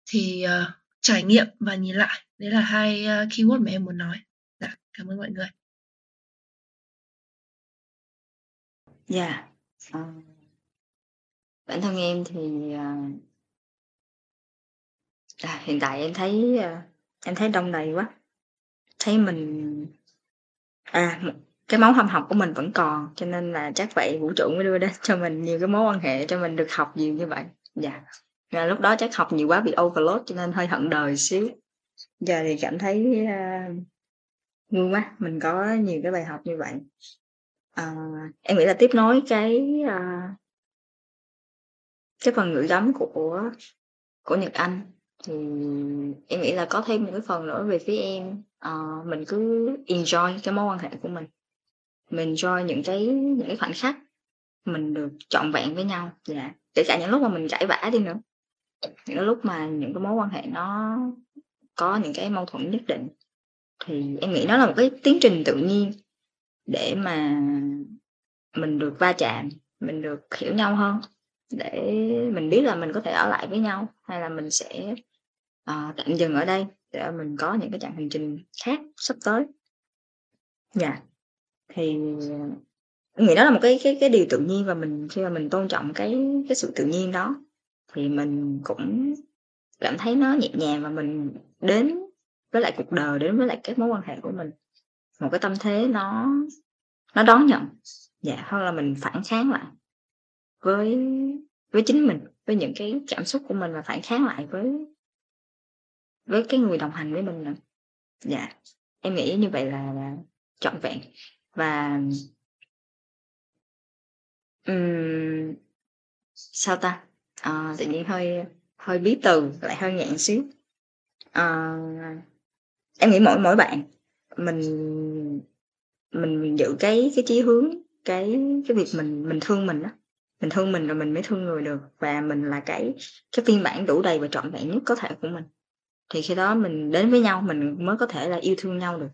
Thì uh, trải nghiệm và nhìn lại đấy là hai uh, keyword mà em muốn nói. Dạ cảm ơn mọi người. Dạ yeah. uh, bản thân em thì uh, à, hiện tại em thấy uh, em thấy đông đầy quá thấy mình à cái máu hâm học của mình vẫn còn cho nên là chắc vậy vũ trụ mới đưa đến cho mình nhiều cái mối quan hệ cho mình được học nhiều như vậy. Dạ. Và lúc đó chắc học nhiều quá bị overload cho nên hơi hận đời xíu. Giờ thì cảm thấy à, uh, vui quá mình có nhiều cái bài học như vậy. Uh, em nghĩ là tiếp nối cái uh, cái phần gửi gắm của của nhật anh thì em nghĩ là có thêm một cái phần nữa về phía em uh, mình cứ enjoy cái mối quan hệ của mình. Mình enjoy những cái những cái khoảnh khắc mình được trọn vẹn với nhau. Dạ. Kể cả những lúc mà mình cãi vã đi nữa. Những lúc mà những cái mối quan hệ nó có những cái mâu thuẫn nhất định thì em nghĩ nó là một cái tiến trình tự nhiên để mà mình được va chạm mình được hiểu nhau hơn để mình biết là mình có thể ở lại với nhau hay là mình sẽ uh, tạm dừng ở đây để mình có những cái chặng hành trình khác sắp tới. Dạ. Yeah. thì nghĩ đó là một cái cái cái điều tự nhiên và mình, khi mà mình tôn trọng cái cái sự tự nhiên đó, thì mình cũng cảm thấy nó nhẹ nhàng và mình đến với lại cuộc đời, đến với lại các mối quan hệ của mình. Một cái tâm thế nó nó đón nhận. Dạ hơn là mình phản kháng lại với với chính mình, với những cái cảm xúc của mình và phản kháng lại với với cái người đồng hành với mình nữa. Dạ em nghĩ như vậy là, là trọn vẹn. Và um, sao ta? À, tự nhiên hơi hơi bí từ lại hơi nhẹn xíu. À, em nghĩ mỗi mỗi bạn mình mình giữ cái cái chí hướng cái cái việc mình mình thương mình đó mình thương mình rồi mình mới thương người được. Và mình là cái cái phiên bản đủ đầy và trọn vẹn nhất có thể của mình thì khi đó mình đến với nhau mình mới có thể là yêu thương nhau được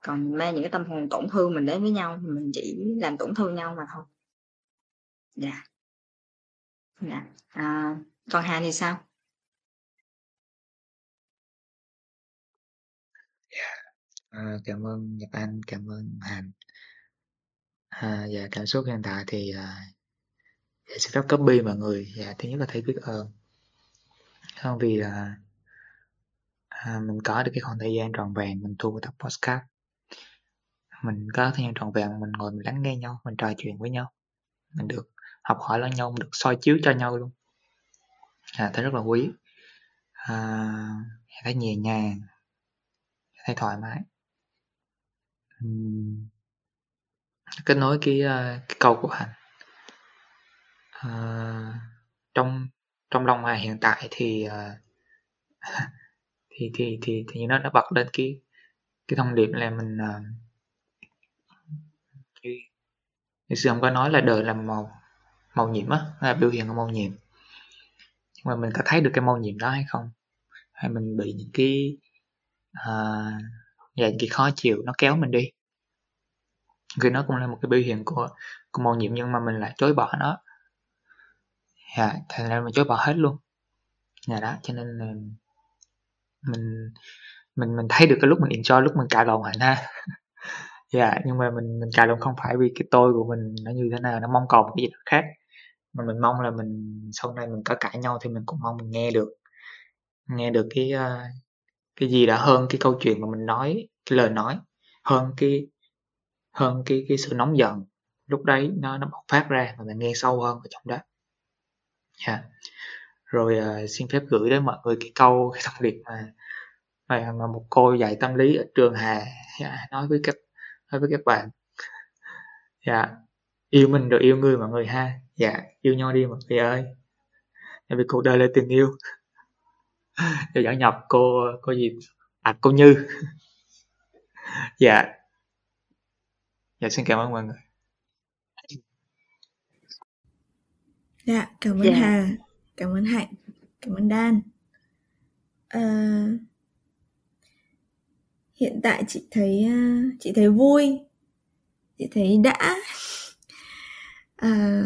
còn mang những cái tâm hồn tổn thương mình đến với nhau thì mình chỉ làm tổn thương nhau mà thôi dạ yeah. dạ yeah. à, còn hà thì sao yeah. à, cảm ơn nhật anh cảm ơn hàn à, dạ cảm xúc hiện tại thì à, dạ, sẽ rất copy mọi người dạ thứ nhất là thấy biết ơn không vì là à, mình có được cái khoảng thời gian trọn vẹn mình thu tập podcast. Mình có thời gian trọn vẹn mình ngồi mình lắng nghe nhau mình trò chuyện với nhau. Mình được học hỏi lẫn nhau mình được soi chiếu cho nhau luôn. À, thấy rất là quý. À, thấy nhẹ nhàng thấy thoải mái. Uhm, kết nối cái, ờ, cái câu của hạnh. À, trong trong lòng mà hiện tại thì uh, (laughs) thì thì thì thì nó nó bật lên cái cái thông điệp là mình uh, như, như xưa ông có nói là đời là màu màu nhiệm á là biểu hiện của màu nhiệm. Nhưng mà mình có thấy được cái màu nhiệm đó hay không? Hay mình bị những cái uh, những cái khó chịu nó kéo mình đi? Khi nó cũng là một cái biểu hiện của của màu nhiệm nhưng mà mình lại chối bỏ nó. Dạ thành ra mình chối bỏ hết luôn. Nhà đó cho nên là mình mình mình thấy được cái lúc mình enjoy lúc mình cài lòng hạnh ha. (laughs) Dạ nhưng mà mình mình cài lòng không phải vì cái tôi của mình nó như thế nào nó mong cầu một cái gì đó khác. Mà mình mong là mình sau này mình có cãi nhau thì mình cũng mong mình nghe được nghe được cái uh, cái gì đã hơn cái câu chuyện mà mình nói cái lời nói hơn cái hơn cái cái sự nóng giận. Lúc đấy nó nó bộc phát ra và mình nghe sâu hơn ở trong đó. Yeah rồi uh, xin phép gửi đến mọi người cái câu cái thông điệp mà mà, mà một cô dạy tâm lý ở trường Hà. Yeah, nói với các nói với các bạn. Dạ yeah. yêu mình rồi yêu người mọi người ha. Dạ yêu nhau đi mọi người ơi. Tại vì cuộc đời là tình yêu. Rồi dẫn nhập cô cô gì? À cô như. Dạ. Dạ xin cảm ơn mọi người. Dạ, cảm ơn Dạ. Hà, cảm ơn Hạnh, cảm ơn Đan. à, ờ, hiện tại chị thấy ờ, chị thấy vui, chị thấy đã, à,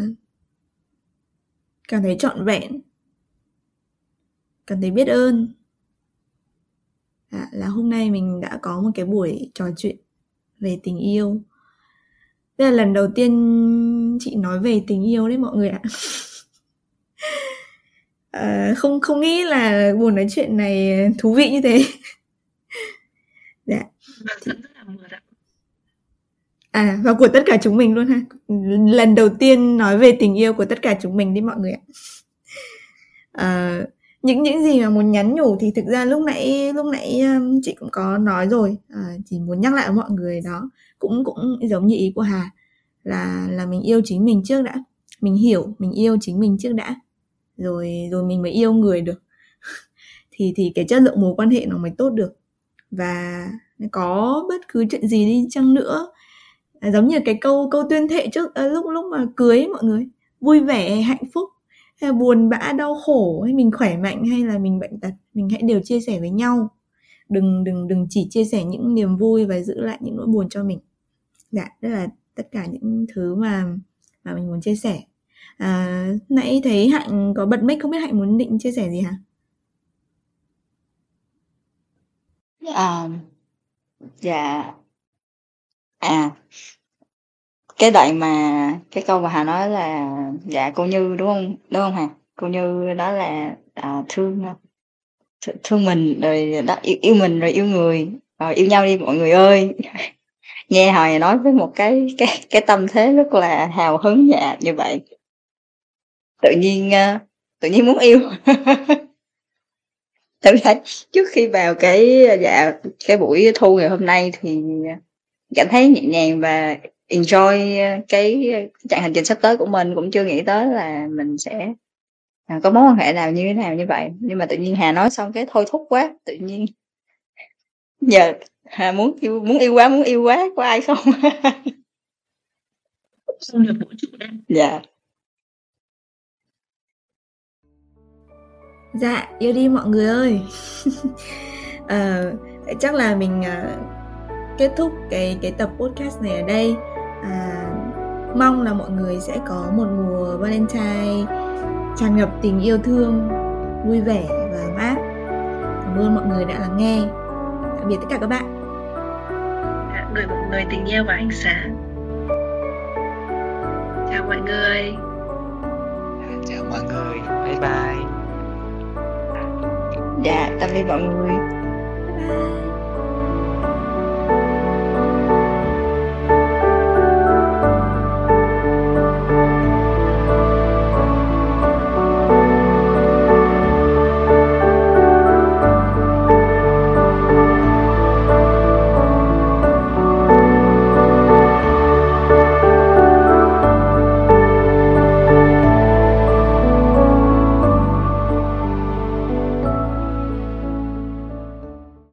cảm thấy trọn vẹn, cảm thấy biết ơn. à, là hôm nay mình đã có một cái buổi trò chuyện về tình yêu. Đây là lần đầu tiên chị nói về tình yêu đấy mọi người ạ. (laughs) Ờ, không không nghĩ là buổi nói chuyện này thú vị như thế. (laughs) Dạ. À và của tất cả chúng mình luôn ha. Lần đầu tiên nói về tình yêu của tất cả chúng mình đi mọi người ạ. Ờ, những những gì mà muốn nhắn nhủ thì thực ra lúc nãy lúc nãy um, chị cũng có nói rồi, à, chỉ muốn nhắc lại với mọi người đó cũng cũng giống như ý của Hà là là mình yêu chính mình trước đã, mình hiểu mình yêu chính mình trước đã, rồi rồi mình mới yêu người được. (laughs) thì thì cái chất lượng mối quan hệ nó mới tốt được. Và có bất cứ chuyện gì đi chăng nữa. À, giống như cái câu câu tuyên thệ trước à, lúc lúc mà cưới mọi người. Vui vẻ hạnh phúc hay buồn bã đau khổ hay mình khỏe mạnh hay là mình bệnh tật mình hãy đều chia sẻ với nhau. Đừng đừng đừng chỉ chia sẻ những niềm vui và giữ lại những nỗi buồn cho mình. Dạ đó là tất cả những thứ mà mà mình muốn chia sẻ à, nãy thấy hạnh có bật mic không biết hạnh muốn định chia sẻ gì hả? À, dạ. À cái đoạn mà cái câu mà Hà nói là dạ cô Như đúng không? Đúng không Hà? Cô Như đó là à, thương th- thương mình rồi đó yêu, yêu mình rồi yêu người. Rồi yêu nhau đi mọi người ơi. (laughs) Nghe hồi nói với một cái cái cái tâm thế rất là hào hứng dạ như vậy tự nhiên ờ, tự nhiên muốn yêu. (laughs) Thật ra trước khi vào cái dạ cái buổi thu ngày hôm nay thì cảm thấy nhẹ nhàng và enjoy cái chặng hành trình sắp tới của mình. Cũng chưa nghĩ tới là mình sẽ à, có mối quan hệ nào như thế nào như vậy. Nhưng mà tự nhiên Hà nói xong cái thôi thúc quá tự nhiên (laughs) giờ Hà muốn yêu muốn yêu quá muốn yêu quá có ai không? Không được vũ trụ đây. dạ Dạ, yêu đi mọi người ơi. (laughs) Ờ, chắc là mình à, kết thúc cái cái tập podcast này ở đây. À, mong là mọi người sẽ có một mùa Valentine tràn ngập tình yêu thương, vui vẻ và ấm áp. Cảm ơn mọi người đã lắng nghe. Tạm biệt tất cả các bạn. Dạ, gửi mọi người tình yêu và ánh sáng. Chào mọi người. chào mọi người bye bye dạ tạm biệt mọi người Bye bye.